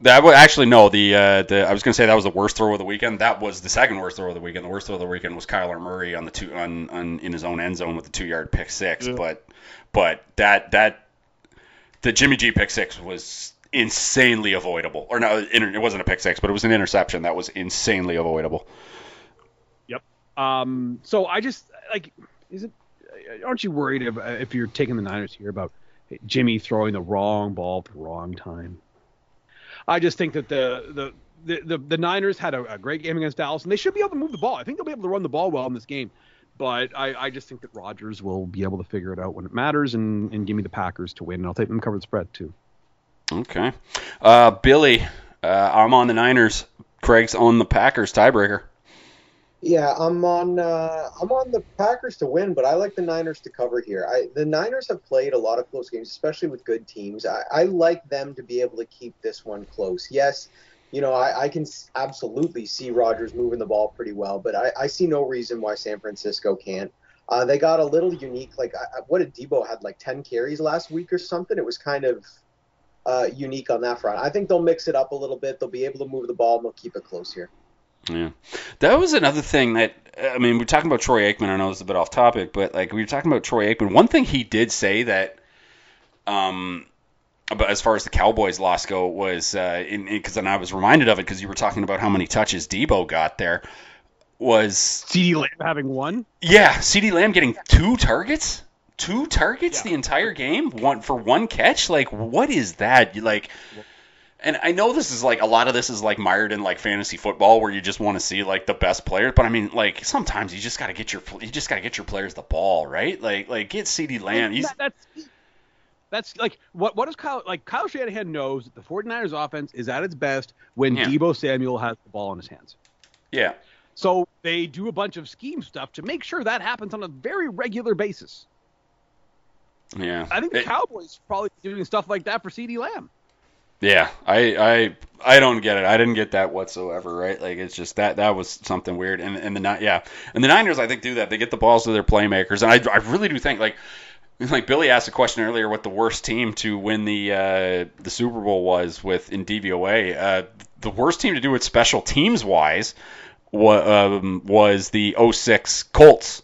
That was actually no. The uh, the I was gonna say that was the worst throw of the weekend. That was the second worst throw of the weekend. The worst throw of the weekend was Kyler Murray on the two on, on in his own end zone with the two yard pick six. Yeah. But but that that the Jimmy G pick six was insanely avoidable. Or no, it wasn't a pick six, but it was an interception that was insanely avoidable. Um, so I just like, is it? Aren't you worried if, if you're taking the Niners here about Jimmy throwing the wrong ball at the wrong time? I just think that the the the, the, the Niners had a, a great game against Dallas, and they should be able to move the ball. I think they'll be able to run the ball well in this game. But I, I just think that Rodgers will be able to figure it out when it matters and, and give me the Packers to win. And I'll take them cover the spread too. Okay, uh, Billy, uh, I'm on the Niners. Craig's on the Packers tiebreaker. Yeah, I'm on. Uh, I'm on the Packers to win, but I like the Niners to cover here. I, the Niners have played a lot of close games, especially with good teams. I, I like them to be able to keep this one close. Yes, you know I, I can absolutely see Rodgers moving the ball pretty well, but I, I see no reason why San Francisco can't. Uh, they got a little unique. Like, what did Deebo had like ten carries last week or something? It was kind of uh, unique on that front. I think they'll mix it up a little bit. They'll be able to move the ball and they'll keep it close here. Yeah, that was another thing that I mean. We're talking about Troy Aikman. I know it's a bit off topic, but like we were talking about Troy Aikman. One thing he did say that, um, but as far as the Cowboys loss go was, uh, in because then I was reminded of it because you were talking about how many touches Deebo got there. Was CeeDee Lamb having one. yeah, CeeDee Lamb getting two targets, two targets Yeah. the entire game, one for one catch. Like, what is that? Like. And I know this is like a lot of this is like mired in like fantasy football where you just want to see like the best players, but I mean like sometimes you just got to get your you just got to get your players the ball, right? Like like get CeeDee Lamb. He's That- that's that's like what what does Kyle like Kyle Shanahan knows that the 49ers offense is at its best when Yeah. Deebo Samuel has the ball in his hands. yeah. So they do a bunch of scheme stuff to make sure that happens on a very regular basis. Yeah. I think the It- Cowboys probably doing stuff like that for CeeDee Lamb. Yeah, I, I I don't get it. I didn't get that whatsoever. Right? Like it's just that that was something weird. And and the yeah, and the Niners I think do that. They get the balls to their playmakers, and I, I really do think like like Billy asked a question earlier what the worst team to win the uh, the Super Bowl was with in DVOA. Uh, the worst team to do it special teams wise wa- um, was the 06 Colts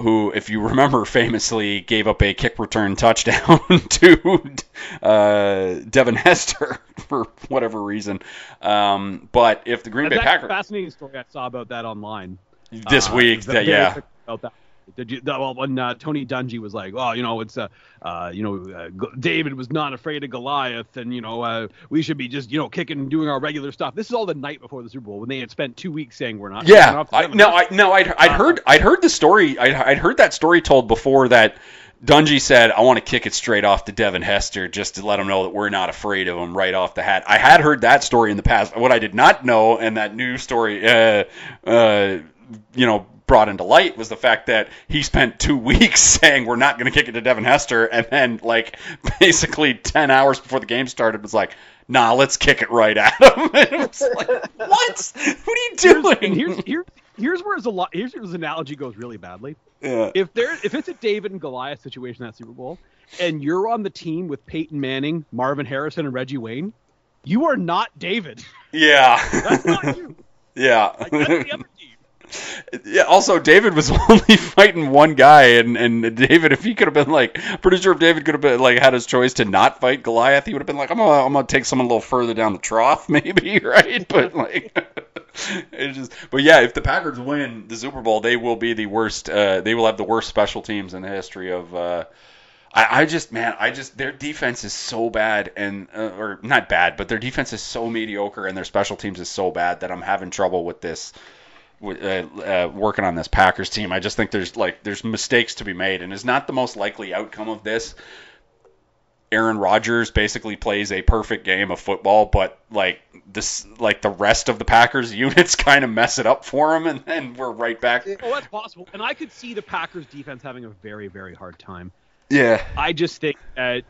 who, if you remember, famously gave up a kick return touchdown to uh, Devin Hester for whatever reason. Um, but if the Green That's Bay Packers fascinating story I saw about that online. this Uh, week, that, yeah, About that. Did you, well, when uh, Tony Dungy was like, "Oh, you know, it's uh, uh you know, uh, David was not afraid of Goliath, and you know, uh, we should be just, you know, kicking and doing our regular stuff." This is all the night before the Super Bowl when they had spent two weeks saying we're not. yeah. I, no. I no, I'd, I'd heard I'd heard the story. I'd, I'd heard that story told before that. Dungy said, "I want to kick it straight off to Devin Hester just to let him know that we're not afraid of him right off the hat." I had heard that story in the past. What I did not know, and that new story, uh, uh, you know, brought into light was the fact that he spent two weeks saying we're not going to kick it to Devin Hester, and then like basically ten hours before the game started was like, "Nah, let's kick it right at him." and like, "What? What are you doing?" here's here's here's where a lot. Here's where his analogy goes really badly. yeah. If there, if it's a David and Goliath situation at Super Bowl, and you're on the team with Peyton Manning, Marvin Harrison, and Reggie Wayne, you are not David. Yeah. That's not you. yeah. Like that's the other. Yeah. Also, David was only fighting one guy, and and David, if he could have been like, pretty sure if David could have been like had his choice to not fight Goliath, he would have been like, I'm gonna I'm gonna take someone a little further down the trough, maybe, right? But like. It's just, but yeah, if the Packers win the Super Bowl, they will be the worst. Uh, they will have the worst special teams in the history of. Uh, I, I just, man, I just their defense is so bad, and uh, or not bad, but their defense is so mediocre, and their special teams is so bad that I'm having trouble with this uh, uh, working on this Packers team. I just think there's like there's mistakes to be made, and is not the most likely outcome of this. Aaron Rodgers basically plays a perfect game of football, but like this, like the rest of the Packers units kind of mess it up for him, and then we're right back. Oh, that's possible. And I could see the Packers defense having a very, very hard time. Yeah. I just think that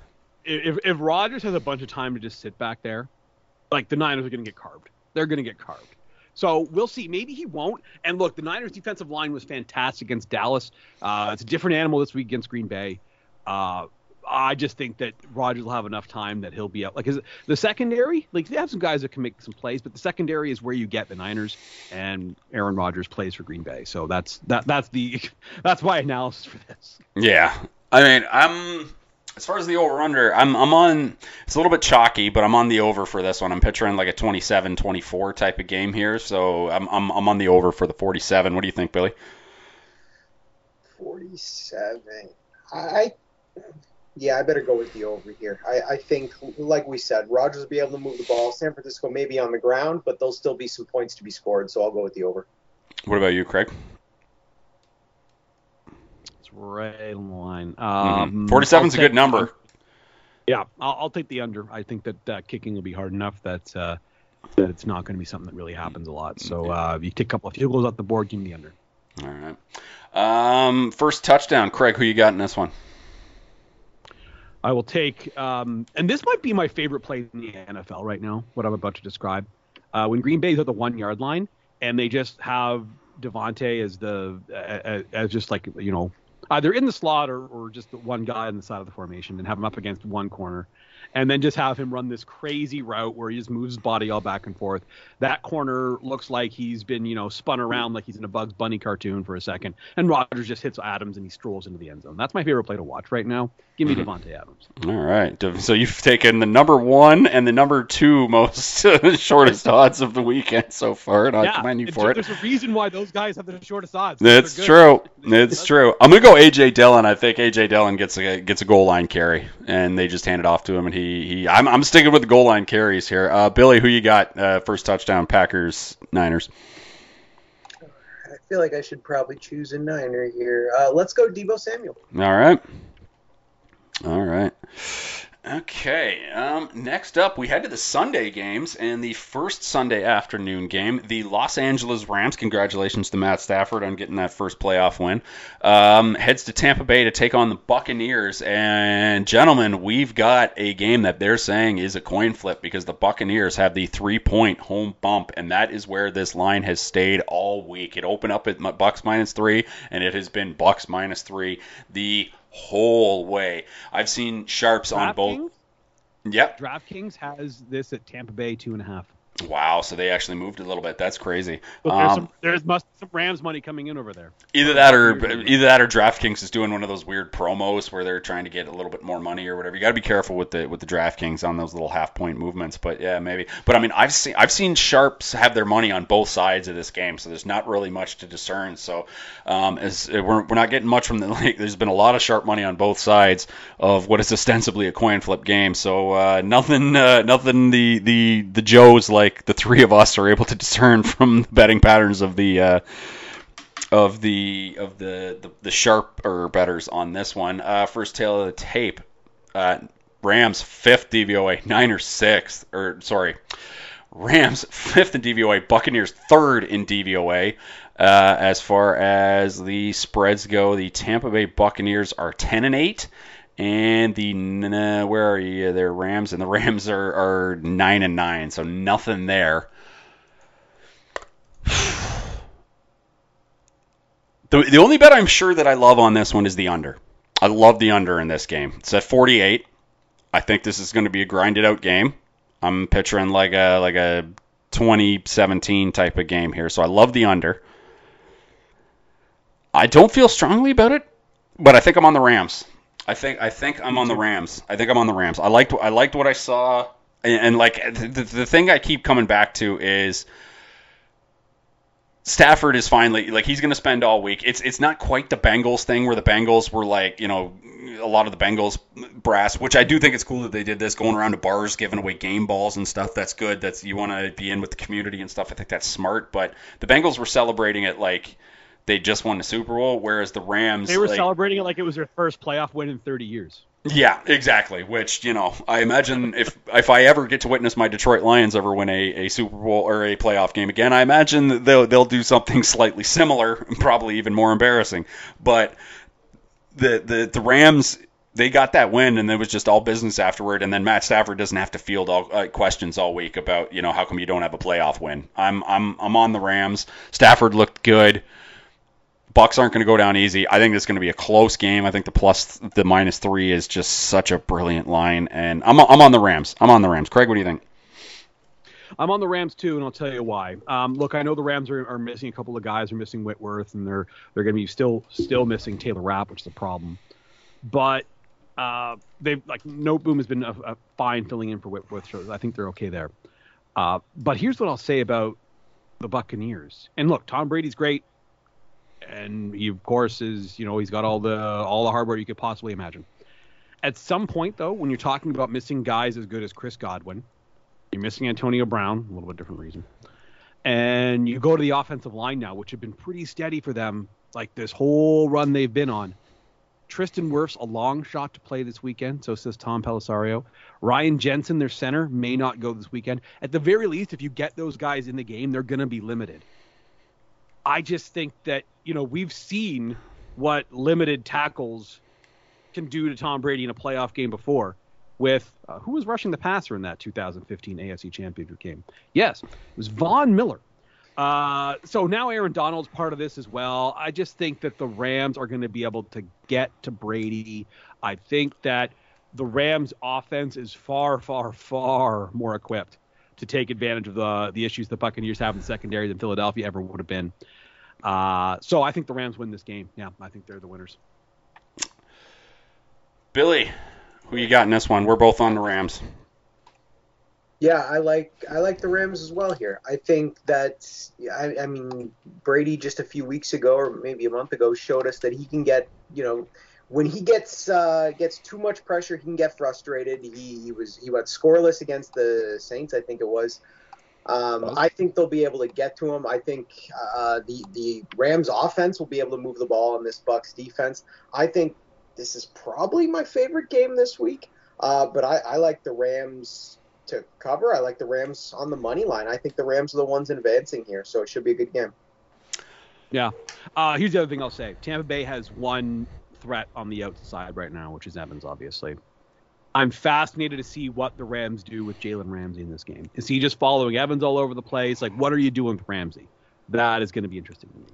if if Rodgers has a bunch of time to just sit back there, like the Niners are going to get carved. They're going to get carved. So we'll see. Maybe he won't. And look, the Niners' defensive line was fantastic against Dallas. Uh, it's a different animal this week against Green Bay. Uh, I just think that Rodgers will have enough time that he'll be up. Like his, the secondary, like they have some guys that can make some plays, but the secondary is where you get the Niners and Aaron Rodgers plays for Green Bay. So that's that that's the that's my analysis for this. Yeah. I mean, I'm as far as the over under, I'm I'm on it's a little bit chalky, but I'm on the over for this one. I'm picturing like a 27-24 type of game here, so I'm I'm I'm on the over for the 47. What do you think, Billy? 47. I yeah, I better go with the over here. I, I think, like we said, Rodgers will be able to move the ball. San Francisco may be on the ground, but there'll still be some points to be scored, so I'll go with the over. What about you, Craig? Right on the line. Mm-hmm. Um, 47 is a I'll good number. Yeah, I'll, I'll take the under. I think that uh, kicking will be hard enough that uh, that it's not going to be something that really happens a lot. So uh, if you take a couple of field goals off the board, give me the under. All right. Um, first touchdown, Craig. Who you got in this one? I will take, um, and this might be my favorite play in the NFL right now. What I'm about to describe, uh, when Green Bay's at the one yard line and they just have Davante as the as, as just like you know either in the slot or, or just the one guy on the side of the formation and have him up against one corner, and then just have him run this crazy route where he just moves his body all back and forth. That corner looks like he's been you know spun around like he's in a Bugs Bunny cartoon for a second, and Rodgers just hits Adams and he strolls into the end zone. That's my favorite play to watch right now. Give me mm-hmm. Davante Adams. All right. So you've taken the number one and the number two most shortest odds of the weekend so far, and I commend you for it. There's a reason why those guys have the shortest odds. That's true. It's true. I'm gonna go AJ Dillon. I think AJ Dillon gets a gets a goal line carry, and they just hand it off to him, and he he. I'm I'm sticking with the goal line carries here. Uh, Billy, who you got? Uh, first touchdown, Packers, Niners. I feel like I should probably choose a Niner here. Uh, let's go Deebo Samuel. All right. All right. Okay. Um, next up, we head to the Sunday games, and the first Sunday afternoon game, the Los Angeles Rams. Congratulations to Matt Stafford on getting that first playoff win. Um, heads to Tampa Bay to take on the Buccaneers. And gentlemen, we've got a game that they're saying is a coin flip because the Buccaneers have the three-point home bump, and that is where this line has stayed all week. It opened up at Bucks minus three, and it has been Bucks minus three the whole way. I've seen sharps on both. DraftKings, Yep. DraftKings has this at Tampa Bay two and a half. Wow. So they actually moved a little bit. That's crazy. There's Um, some there's must some Rams money coming in over there. Either that or either that or DraftKings is doing one of those weird promos where they're trying to get a little bit more money or whatever. You got to be careful with the with the DraftKings on those little half point movements. But yeah, maybe. But I mean, I've seen I've seen sharps have their money on both sides of this game, so there's not really much to discern. So um, as we're, we're not getting much from the like, there's been a lot of sharp money on both sides of what is ostensibly a coin flip game. So uh, nothing uh, nothing the the the Joes like the three of us are able to discern from the betting patterns of the. Uh, of the of the the, the sharper betters on this one. Uh, first tail of the tape. Uh, Rams fifth DVOA, Niners sixth, or sorry, Rams fifth in DVOA, Buccaneers third in DVOA. Uh, as far as the spreads go, the Tampa Bay Buccaneers are ten and eight, and the uh, where are you? They're Rams, and the Rams are, are nine and nine, so nothing there. The, the only bet I'm sure that I love on this one is the under. I love the under in this game. It's at 48. I think this is going to be a grinded out game. I'm picturing like a like a 2017 type of game here, so I love the under. I don't feel strongly about it, but I think I'm on the Rams. I think I think I'm on the Rams. I think I'm on the Rams. I liked I liked what I saw, and, and like the, the thing I keep coming back to is Stafford is finally like he's going to spend all week. It's it's not quite the Bengals thing where the Bengals were like you know a lot of the Bengals brass, which I do think it's cool that they did this, going around to bars, giving away game balls and stuff. That's good. That's you want to be in with the community and stuff. I think that's smart. But the Bengals were celebrating it like they just won the Super Bowl, whereas the Rams They were like, celebrating it like it was their first playoff win in 30 years. Yeah, exactly. Which you know, I imagine if if I ever get to witness my Detroit Lions ever win a, a Super Bowl or a playoff game again, I imagine they'll they'll do something slightly similar, probably even more embarrassing. But the the the Rams they got that win and it was just all business afterward and then Matt Stafford doesn't have to field all uh, questions all week about you know how come you don't have a playoff win. I'm I'm I'm on the Rams. Stafford looked good. Bucks aren't going to go down easy. I think it's going to be a close game. I think the plus the minus three is just such a brilliant line, and I'm I'm on the Rams. I'm on the Rams. Craig, what do you think? I'm on the Rams too, and I'll tell you why. Um, look, I know the Rams are, are missing a couple of guys. They're missing Whitworth, and they're they're going to be still still missing Taylor Rapp, which is a problem. But uh, they've like no Noteboom has been a, a, fine filling in for Whitworth, so I think they're okay there. Uh, but here's what I'll say about the Buccaneers. And look, Tom Brady's great and he of course is you know he's got all the all the hardware you could possibly imagine. At some point though, when you're talking about missing guys as good as Chris Godwin, you're missing Antonio Brown, a little bit different reason, and you go to the offensive line now, which have been pretty steady for them, like this whole run they've been on. Tristan Wirfs a long shot to play this weekend, so says Tom Pelissero. Ryan Jensen, their center, may not go this weekend. At the very least, if you get those guys in the game, they're going to be limited. I just think that you know we've seen what limited tackles can do to Tom Brady in a playoff game before. With uh, who was rushing the passer in that 2015 AFC Championship game? Yes, it was Von Miller. Uh, so now Aaron Donald's part of this as well. I just think that the Rams are going to be able to get to Brady. I think that the Rams offense is far, far, far more equipped to take advantage of the the issues the Buccaneers have in the secondary than Philadelphia ever would have been. Uh, so I think the Rams win this game. Yeah, I think they're the winners. Billy, who you got in this one? We're both on the Rams. Yeah, I like I like the Rams as well here. I think that I, I mean Brady just a few weeks ago or maybe a month ago showed us that he can get you know when he gets uh, gets too much pressure he can get frustrated. He, he was he went scoreless against the Saints I think it was. Um, I think they'll be able to get to him. I think uh, the the Rams offense will be able to move the ball on this Bucks defense. I think this is probably my favorite game this week. Uh, but I, I, like the Rams to cover. I like the Rams on the money line. I think the Rams are the ones advancing here, so it should be a good game. Yeah. Uh, here's the other thing I'll say. Tampa Bay has one threat on the outside right now, which is Evans, obviously. I'm fascinated to see what the Rams do with Jalen Ramsey in this game. Is he just following Evans all over the place? Like, what are you doing with Ramsey? That is going to be interesting to me.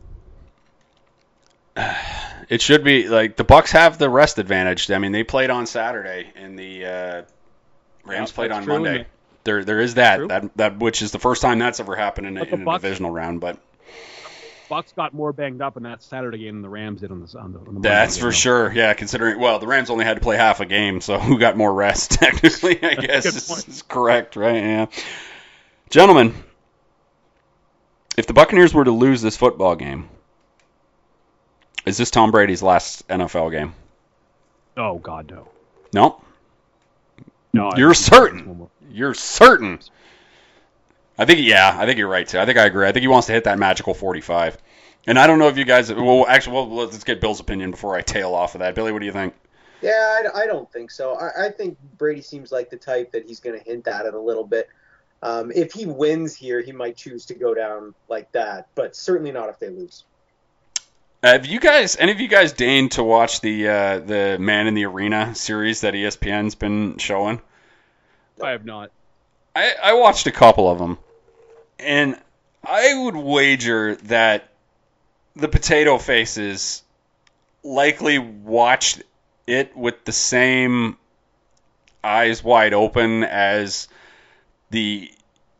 It should be like the Bucks have the rest advantage. I mean, they played on Saturday, and the uh, Rams played on Monday. There, there is that that that which is the first time that's ever happened in, in a divisional round. But Bucks got more banged up in that Saturday game than the Rams did on the on the. On the That's for sure. Yeah, considering well, the Rams only had to play half a game, so who got more rest? Technically, I guess is, is correct, right? Yeah, gentlemen, if the Buccaneers were to lose this football game, is this Tom Brady's last NFL game? Oh God, no. No. No. You're certain. You're certain. I think yeah, I think you're right too. I think I agree. I think he wants to hit that magical 45. And I don't know if you guys. Well, actually, well, let's get Bill's opinion before I tail off of that. Billy, what do you think? Yeah, I, I don't think so. I, I, think Brady seems like the type that he's going to hint at it a little bit. Um, if he wins here, he might choose to go down like that, but certainly not if they lose. Have you guys, any of you guys, deigned to watch the uh, the Man in the Arena series that ESPN's been showing? I have not. I, I watched a couple of them, and I would wager that the potato faces likely watched it with the same eyes wide open as the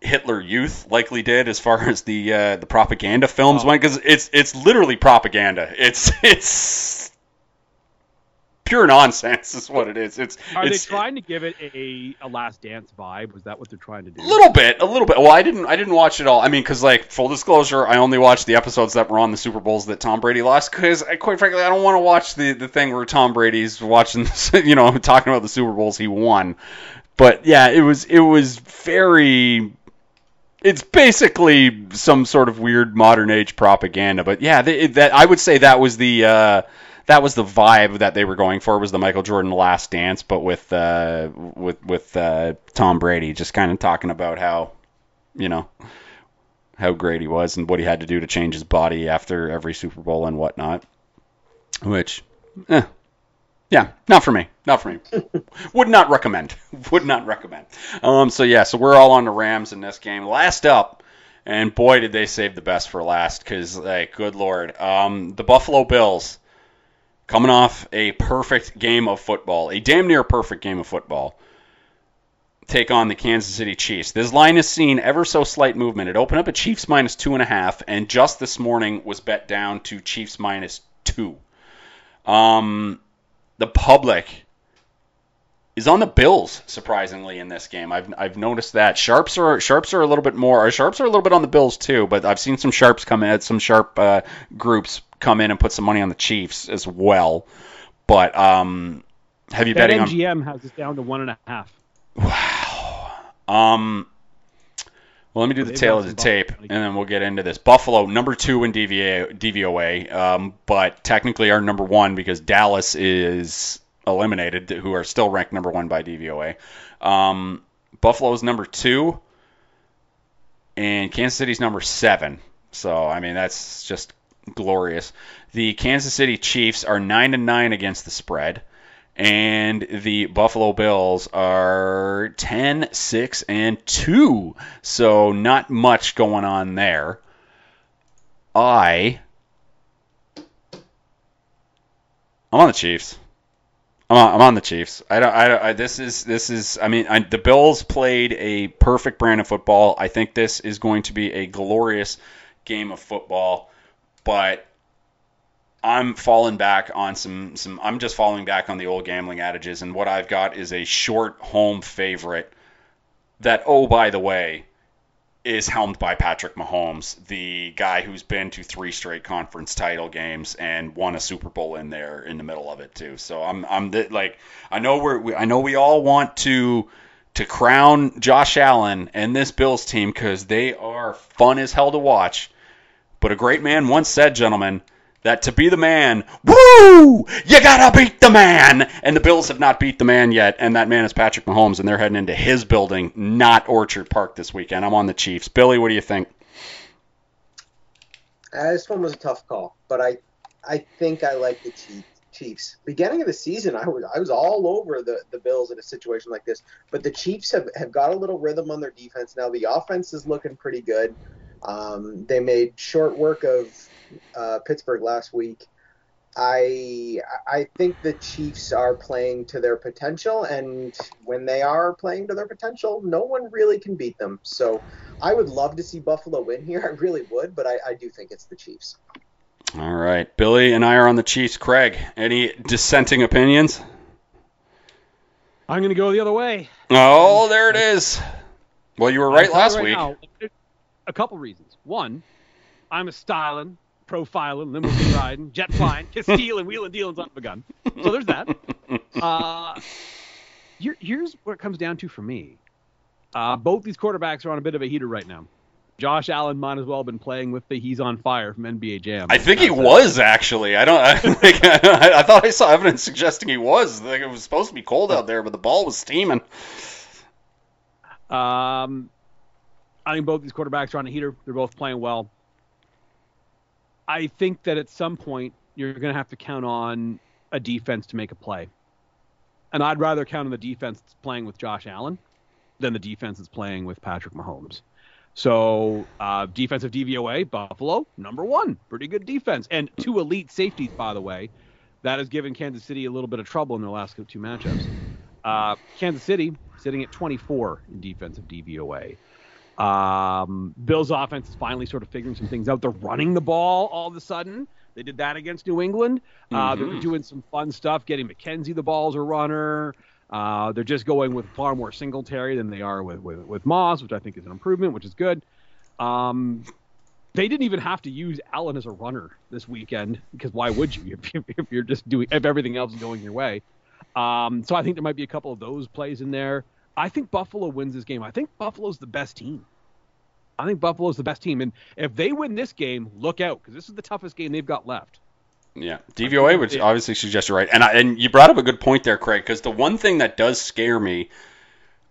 Hitler Youth likely did as far as the uh, the propaganda films oh. went because it's it's literally propaganda. It's it's pure nonsense is what it is. It's are it's, they trying to give it a, a Last Dance vibe? Was that what they're trying to do? A little bit, a little bit. Well, I didn't I didn't watch it all. I mean, because like full disclosure, I only watched the episodes that were on the Super Bowls that Tom Brady lost. Because quite frankly, I don't want to watch the the thing where Tom Brady's watching, you know, talking about the Super Bowls he won. But yeah, it was it was very it's basically some sort of weird modern age propaganda. But yeah, they, that I would say that was the uh, that was the vibe that they were going for was the Michael Jordan Last Dance, but with uh, with with uh, Tom Brady, just kind of talking about how you know how great he was and what he had to do to change his body after every Super Bowl and whatnot. Which, eh, yeah, not for me. Not for me. Would not recommend. Would not recommend. Um, so yeah, so we're all on the Rams in this game. Last up, and boy did they save the best for last, because like, good lord, um, the Buffalo Bills coming off a perfect game of football, a damn near perfect game of football. Take on the Kansas City Chiefs. This line has seen ever so slight movement. It opened up at Chiefs minus two and a half, and just this morning was bet down to Chiefs minus two. Um, the public is on the Bills surprisingly in this game. I've I've noticed that sharps are sharps are a little bit more. Or sharps are a little bit on the Bills too, but I've seen some sharps come in, some sharp uh, groups come in and put some money on the Chiefs as well. But um, have you That betting on? MGM has us down to one and a half. Wow. Um. Well, let me do the tail of the tape, Buffalo. and then we'll get into this. Buffalo, number two in DVA, DVOA, um, but technically are number one because Dallas is eliminated, who are still ranked number one by DVOA. Um, is number two, and Kansas City's number seven. So, I mean, that's just glorious. The Kansas City Chiefs are nine and nine against the spread and the Buffalo Bills are 10, 6, and 2. So not much going on there. I I'm on the Chiefs. I'm on, I'm on the Chiefs. I don't. I, don't- I this is this is. I mean, I, the Bills played a perfect brand of football. I think this is going to be a glorious game of football. But I'm falling back on some some I'm just falling back on the old gambling adages and what I've got is a short home favorite that oh by the way is helmed by Patrick Mahomes, the guy who's been to three straight conference title games and won a Super Bowl in there in the middle of it too. So I'm I'm the, like I know we're we, I know we all want to to crown Josh Allen and this Bills team cuz they are fun as hell to watch. But a great man once said, gentlemen, that to be the man, woo, you gotta beat the man. And the Bills have not beat the man yet, and that man is Patrick Mahomes, and they're heading into his building, not Orchard Park this weekend. I'm on the Chiefs. Billy, what do you think? Uh, this one was a tough call, but I I think I like the Chief- Chiefs. Beginning of the season, I was I was all over the, the Bills in a situation like this, but the Chiefs have, have got a little rhythm on their defense now. The offense is looking pretty good. Um, they made short work of uh, Pittsburgh last week. I I think the Chiefs are playing to their potential, and when they are playing to their potential, no one really can beat them. So I would love to see Buffalo win here. I really would, but I, I do think it's the Chiefs. All right, Billy and I are on the Chiefs. Craig, any dissenting opinions? I'm going to go the other way. Oh, there it is. Well, you were right I'll tell you last right week. now, a couple reasons. One, I'm a styling, profiling, limousine riding, jet flying, stealing, wheeling, dealing, son of a gun. So there's that. Uh, here, here's what it comes down to for me. Uh, both these quarterbacks are on a bit of a heater right now. Josh Allen might as well have been playing with the "He's on Fire" from NBA Jam. I think he was actually. I don't. I, like, I, thought I saw evidence suggesting he was. Like it was supposed to be cold out there, but the ball was steaming. Um, I think both these quarterbacks are on a heater. They're both playing well. I think that at some point you're going to have to count on a defense to make a play. And I'd rather count on the defense that's playing with Josh Allen than the defense that's playing with Patrick Mahomes. So, uh, defensive DVOA, Buffalo, number one. Pretty good defense. And two elite safeties, by the way. That has given Kansas City a little bit of trouble in their last two matchups. Uh, Kansas City sitting at 24 in defensive DVOA. Um, Bills' offense is finally sort of figuring some things out. They're running the ball all of a sudden. They did that against New England. Uh, They're Mhm. doing some fun stuff, getting McKenzie the ball as a runner. Uh, they're just going with far more Singletary than they are with, with, with Moss, which I think is an improvement, which is good. Um, they didn't even have to use Allen as a runner this weekend because why would you if, if you're just doing if everything else is going your way? Um, so I think there might be a couple of those plays in there. I think Buffalo wins this game. I think Buffalo's the best team. I think Buffalo's the best team, and if they win this game, look out because this is the toughest game they've got left. Yeah, DVOA would obviously suggest you're right, and I, and you brought up a good point there, Craig. Because the one thing that does scare me,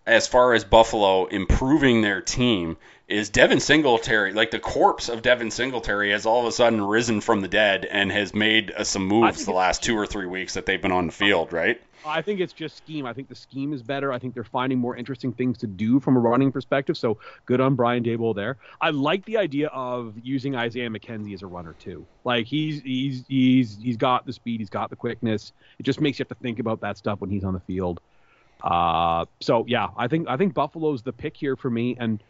as far as Buffalo improving their team, is Devin Singletary. Like the corpse of Devin Singletary has all of a sudden risen from the dead and has made uh, some moves the last two or three weeks that they've been on the field, right? I think it's just scheme. I think the scheme is better. I think they're finding more interesting things to do from a running perspective. So good on Brian Daboll there. I like the idea of using Isaiah McKenzie as a runner too. Like he's he's he's he's got the speed, he's got the quickness. It just makes you have to think about that stuff when he's on the field. Uh, so yeah, I think I think Buffalo's the pick here for me. And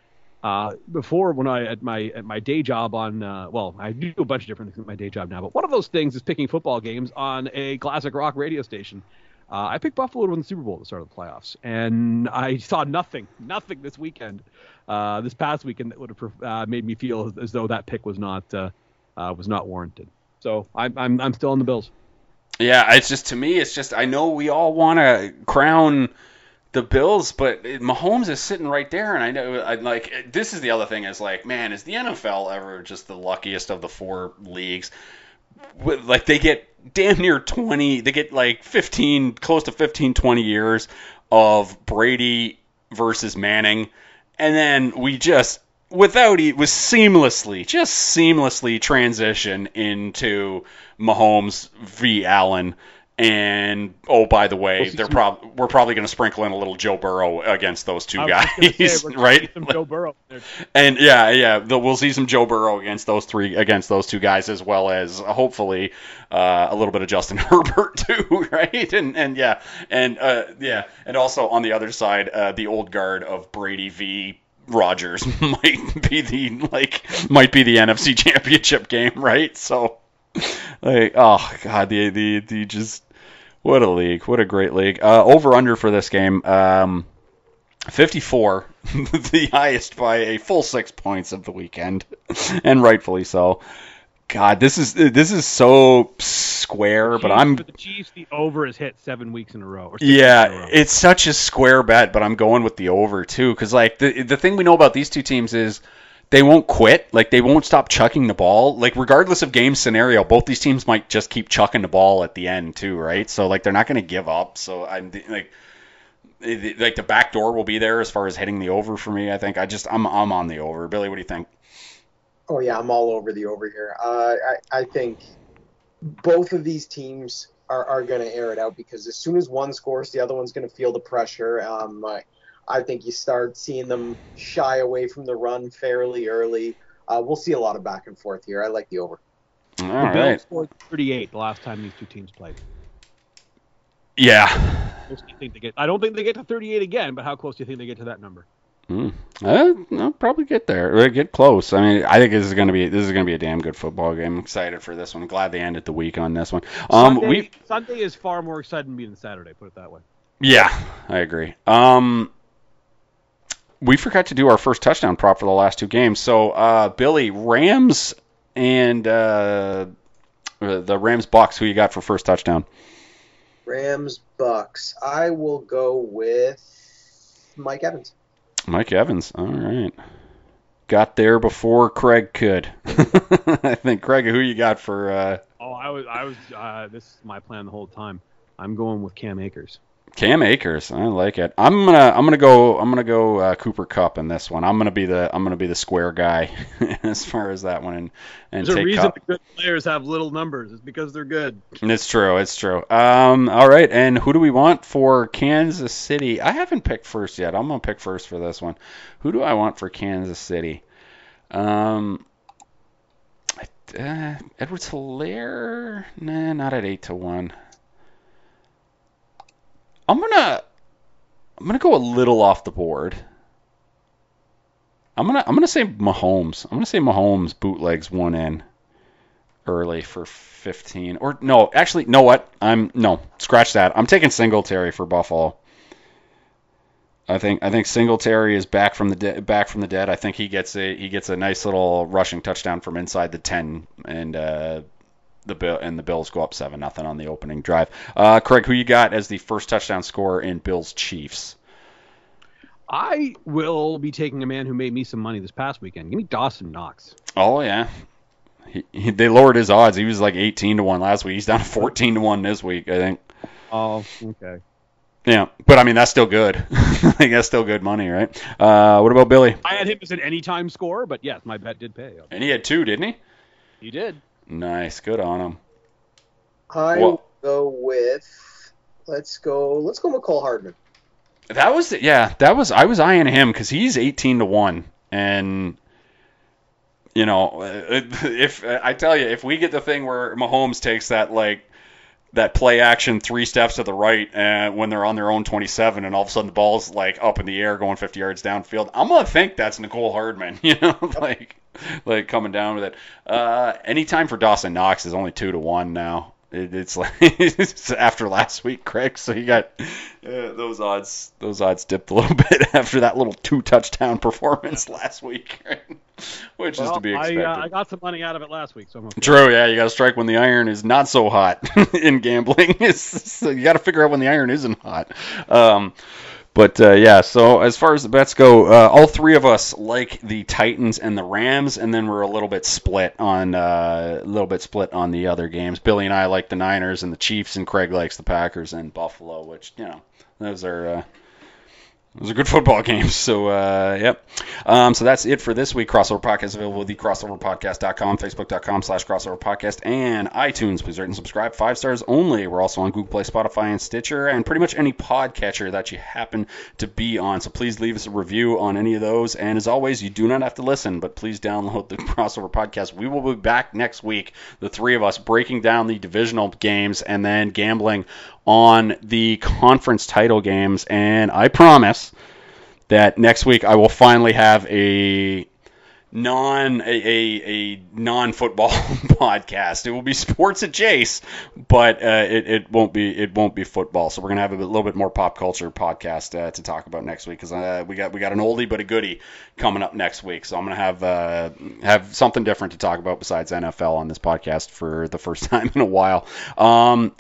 uh, before when I at my at my day job on uh, well I do a bunch of different things at my day job now, but one of those things is picking football games on a classic rock radio station. Uh, I picked Buffalo to win the Super Bowl at the start of the playoffs, and I saw nothing, nothing this weekend, uh, this past weekend that would have uh, made me feel as, though that pick was not was not warranted. So I'm, I'm I'm still on the Bills. Yeah, it's just to me, it's just I know we all want to crown the Bills, but Mahomes is sitting right there, and I know I like this is the other thing is like, man, is the NFL ever just the luckiest of the four leagues? Like they get damn near 20, they get like 15, close to 15, 20 years of Brady versus Manning, and then we just without it was seamlessly, just seamlessly transition into Mahomes v. Allen. And oh, by the way, we'll they're some- prob- we're probably going to sprinkle in a little Joe Burrow against those two I was just gonna guys, say, right? Some Joe Burrow. And yeah, yeah, the, we'll see some Joe Burrow against those three, against those two guys, as well as uh, hopefully uh, a little bit of Justin Herbert too, right? And and yeah, and uh, yeah, and also on the other side, uh, the old guard of Brady v. Rodgers might be the like might be the NFC Championship game, right? So, like, oh god, the the the just what a league, what a great league. Uh, over under for this game. Um, 54, the highest by a full six points of the weekend, and rightfully so. God, this is this is so square, but I'm for the Chiefs. The over is hit seven weeks in a row. Or six a yeah, row. it's such a square bet, but I'm going with the over too, because like the the thing we know about these two teams is they won't quit, like they won't stop chucking the ball, like regardless of game scenario, both these teams might just keep chucking the ball at the end too, right? So like they're not going to give up. So I'm like. Like the back door will be there as far as hitting the over for me. I think I just I'm I'm on the over. Billy, what do you think? Oh yeah, I'm all over the over here. Uh, I I think both of these teams are, are going to air it out because as soon as one scores, the other one's going to feel the pressure. Um, I, I think you start seeing them shy away from the run fairly early. Uh, we'll see a lot of back and forth here. I like the over. All the right. Bills scored 38 the last time these two teams played. Yeah. Do think they get? I don't think they get to 38 again, but how close do you think they get to that number? Hmm. Uh, I'll probably get there. Or get close. I mean, I think this is gonna be this is gonna be a damn good football game. I'm excited for this one. Glad they ended the week on this one. Um, Sunday, we Sunday is far more exciting to me than Saturday. Put it that way. yeah, I agree. Um, we forgot to do our first touchdown prop for the last two games. So, uh, Billy, Rams and uh, the Rams Bucks. Who you got for first touchdown? Rams Bucks. I will go with Mike Evans. Mike Evans. All right. Got there before Craig could. I think Craig, who you got for? Uh, Oh, I was, I was. Uh, this is my plan the whole time. I'm going with Cam Akers. Cam Akers, I like it. I'm gonna I'm gonna go I'm gonna go uh, Cooper Kupp in this one. I'm gonna be the I'm gonna be the square guy as far as that one and and There's a reason Kupp. the good players have little numbers. It's because they're good. It's true, it's true. Um, all right, and who do we want for Kansas City? I haven't picked first yet. I'm gonna pick first for this one. Who do I want for Kansas City? Um, uh, Edwards Helaire? Nah, not at eight to one. I'm gonna I'm gonna go a little off the board. I'm gonna I'm gonna say Mahomes. I'm gonna say Mahomes bootlegs one in early for 15 or no actually know what I'm no scratch that I'm taking Singletary for Buffalo. I think I think Singletary is back from the de- back from the dead. I think he gets a he gets a nice little rushing touchdown from inside the 10 and uh, the bill and the Bills go up seven nothing on the opening drive. Uh, Craig, who you got as the first touchdown scorer in Bills Chiefs? I will be taking a man who made me some money this past weekend. Give me Dawson Knox. Oh yeah, He, he, they lowered his odds. He was like 18 to one last week. He's down to 14 to one this week, I think. Oh, okay. Yeah, but I mean that's still good. I think that's still good money, right? Uh, what about Billy? I had him as an anytime score, but yes, my bet did pay. And he had two, didn't he? He did. Nice, good on him. I Well- go with. Let's go. Let's go. Mecole Hardman. That was yeah, that was I was eyeing him because he's 18 to one, and you know uh, if I tell you if we get the thing where Mahomes takes that like that play action three steps to the right and when they're on their own 27 and all of a sudden the ball's like up in the air going 50 yards downfield i'm gonna think that's Mecole hardman you know like like coming down with it uh anytime for dawson knox is only two to one now it, it's like it's after last week craig so you got uh, those odds those odds dipped a little bit after that little two touchdown performance last week right? which is to be I, expected uh, I got some money out of it last week, so I'm okay. True, yeah, you got to strike when the iron is not so hot in gambling. So you got to figure out when the iron isn't hot. Um, but uh, yeah, so as far as the bets go, uh, all three of us like the Titans and the Rams, and then we're a little bit split on uh, a little bit split on the other games. Billy and I like the Niners and the Chiefs, and Craig likes the Packers and Buffalo, which you know those are. Those are good football games. So, uh, yep. Um, so that's it for this week. Crossover Podcast available at thecrossoverpodcast.com, facebook.com slash crossover podcast, and iTunes. Please rate and subscribe. Five stars only. We're also on Google Play, Spotify, and Stitcher, and pretty much any podcatcher that you happen to be on. So please leave us a review on any of those. And as always, you do not have to listen, but please download the Crossover Podcast. We will be back next week, the three of us, breaking down the divisional games and then gambling on the conference title games. And I promise that next week I will finally have a non a, a, a non football podcast. It will be sports adjacent, but uh, it, it won't be it won't be football. So we're gonna have a bit- little bit more pop culture podcast uh, to talk about next week because uh, we got we got an oldie but a goodie coming up next week. So I'm gonna have uh, have something different to talk about besides NFL on this podcast for the first time in a while. Um,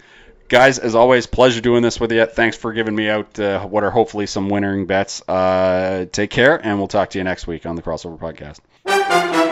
guys, as always, pleasure doing this with you. Thanks for giving me out uh, what are hopefully some winning bets. Uh, take care, and we'll talk to you next week on the Crossover Podcast.